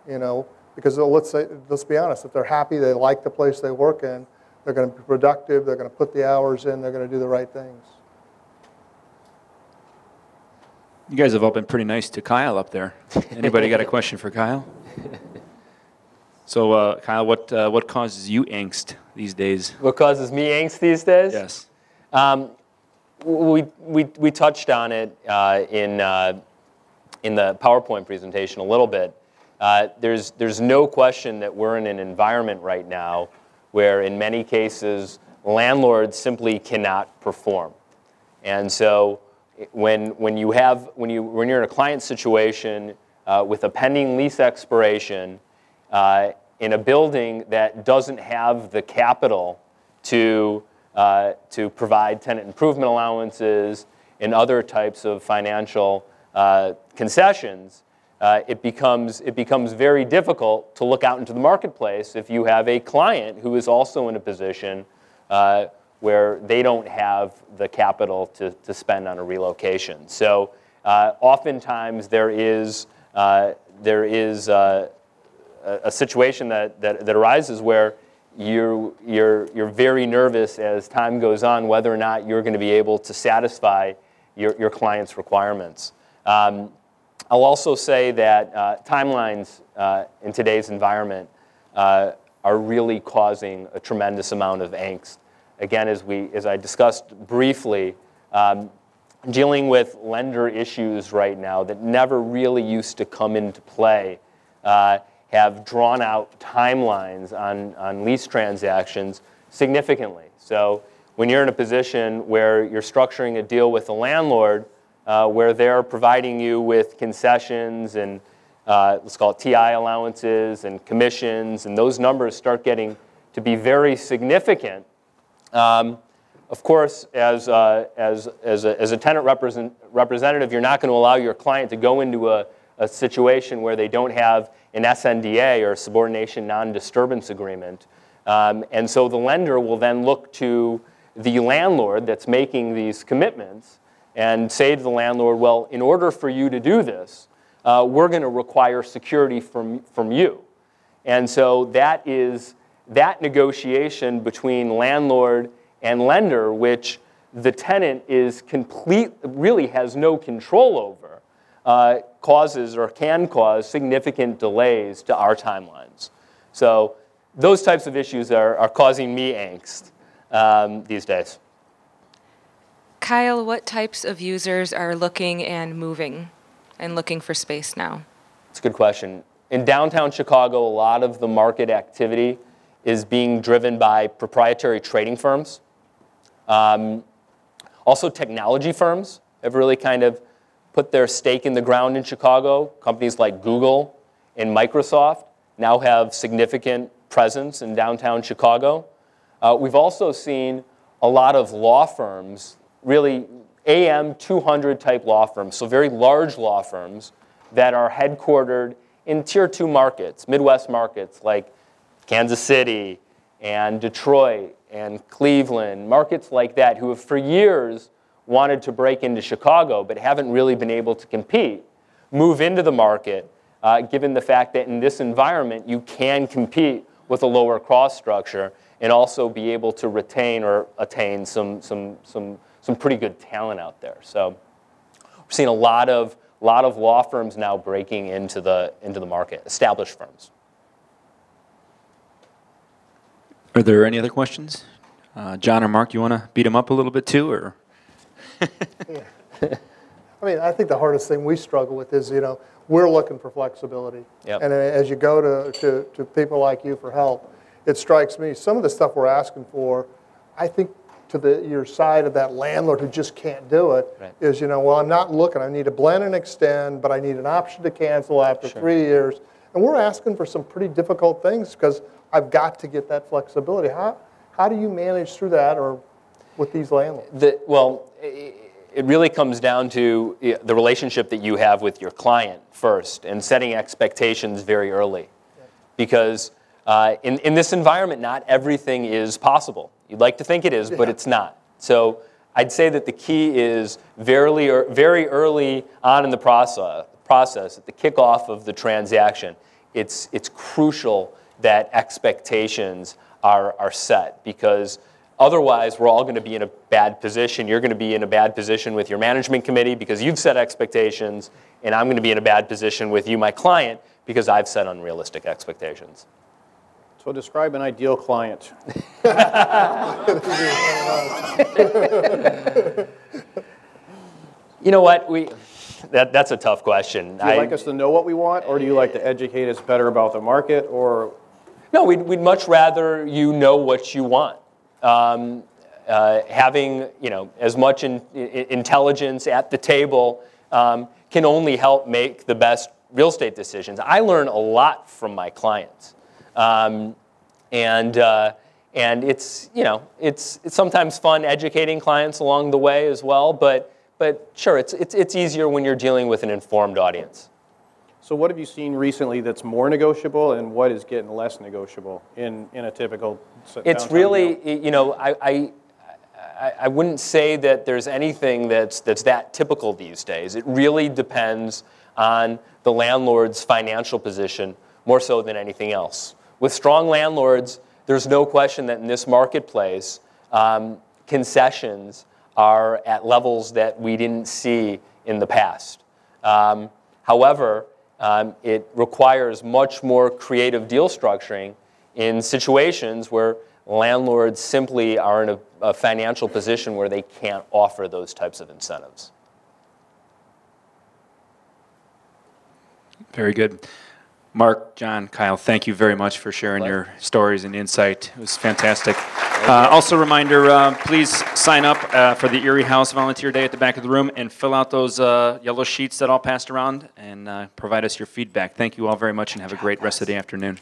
you know, because let's say, let's be honest, if they're happy, they like the place they work in, they're going to be productive, they're going to put the hours in, they're going to do the right things. You guys have all been pretty nice to Kyle up there. Anybody got a question for Kyle? So, uh, Kyle, what uh, what causes you angst these days? What causes me angst these days? Yes. Um, we, we, we touched on it uh, in, uh, in the PowerPoint presentation a little bit. Uh, there's, there's no question that we're in an environment right now where, in many cases, landlords simply cannot perform. And so, when, when, you have, when, you, when you're in a client situation uh, with a pending lease expiration uh, in a building that doesn't have the capital to, uh, to provide tenant improvement allowances and other types of financial uh, concessions, uh, it, becomes, it becomes very difficult to look out into the marketplace if you have a client who is also in a position uh, where they don't have the capital to, to spend on a relocation. So uh, oftentimes there is, uh, there is uh, a, a situation that, that, that arises where you're, you're, you're very nervous as time goes on whether or not you're going to be able to satisfy your, your client's requirements. Um, I'll also say that uh, timelines uh, in today's environment uh, are really causing a tremendous amount of angst. Again, as, we, as I discussed briefly, um, dealing with lender issues right now that never really used to come into play uh, have drawn out timelines on, on lease transactions significantly. So when you're in a position where you're structuring a deal with a landlord uh, where they're providing you with concessions and uh, let's call it TI allowances and commissions, and those numbers start getting to be very significant. Um, of course, as, uh, as, as, a, as a tenant represent, representative, you're not going to allow your client to go into a, a situation where they don't have an SNDA or subordination non-disturbance agreement. Um, and so the lender will then look to the landlord that's making these commitments and say to the landlord, well, in order for you to do this, uh, we're going to require security from, from you. And so that is that negotiation between landlord and lender, which the tenant is complete, really has no control over, uh, causes or can cause significant delays to our timelines. So those types of issues are, are causing me angst um, these days. Kyle, what types of users are looking and moving and looking for space now? It's a good question. In downtown Chicago, a lot of the market activity is being driven by proprietary trading firms. Um, also, technology firms have really kind of put their stake in the ground in Chicago. Companies like Google and Microsoft now have significant presence in downtown Chicago. Uh, we've also seen a lot of law firms really AM 200 type law firms, so very large law firms that are headquartered in tier two markets, Midwest markets like Kansas City and Detroit and Cleveland, markets like that, who have for years wanted to break into Chicago but haven't really been able to compete. move into the market, uh, given the fact that in this environment you can compete with a lower cost structure and also be able to retain or attain some, some, some, some pretty good talent out there. So we're seeing a lot of, lot of law firms now breaking into the, into the market, established firms. Are there any other questions? Uh, Jon or Mark, you want to beat them up a little bit too, or? I mean, I think the hardest thing we struggle with is, you know, we're looking for flexibility. Yep. And as you go to, to, to people like you for help, it strikes me, some of the stuff we're asking for, I think to the, your side of that landlord who just can't do it Right. is, you know, well, I'm not looking, I need to blend and extend, but I need an option to cancel after three years. And we're asking for some pretty difficult things because I've got to get that flexibility. How, how do you manage through that or with these landlords? The, well, it really comes down to the relationship that you have with your client first and setting expectations very early. Because uh, in, in this environment, not everything is possible. You'd like to think it is, but it's not. So I'd say that the key is very, very early on in the process, process, at the kickoff of the transaction, it's, it's crucial that expectations are, are set because Otherwise, we're all going to be in a bad position. You're going to be in a bad position with your management committee because you've set expectations, and I'm going to be in a bad position with you, my client, because I've set unrealistic expectations. So describe an ideal client. You know what? We, that, that's a tough question. Do you I- like us to know what we want, or do you like to educate us better about the market, or No, we'd, we'd much rather you know what you want. Um, uh, having you know as much in, i- intelligence at the table um, can only help make the best real estate decisions. I learn a lot from my clients, um, and uh, and it's you know it's it's sometimes fun educating clients along the way as well. But but sure, it's it's it's easier when you're dealing with an informed audience. so what have you seen recently that's more negotiable, and what is getting less negotiable in, in a typical It's really, deal? you know, I, I, I- I wouldn't say that there's anything that's, that's that typical these days. It really depends on the landlord's financial position more so than anything else. With strong landlords, there's no question that in this marketplace, um, concessions are at levels that we didn't see in the past. Um, however, um, it requires much more creative deal structuring in situations where landlords simply are in a, a financial position where they can't offer those types of incentives. Very good. Mark, Jon, Kyle, thank you very much for sharing your stories and insight. It was fantastic. Uh, also, reminder uh, please sign up uh, for the Erie House Volunteer Day at the back of the room and fill out those uh, yellow sheets that I'll around and uh, provide us your feedback. Thank you all very much and have a great rest of the afternoon.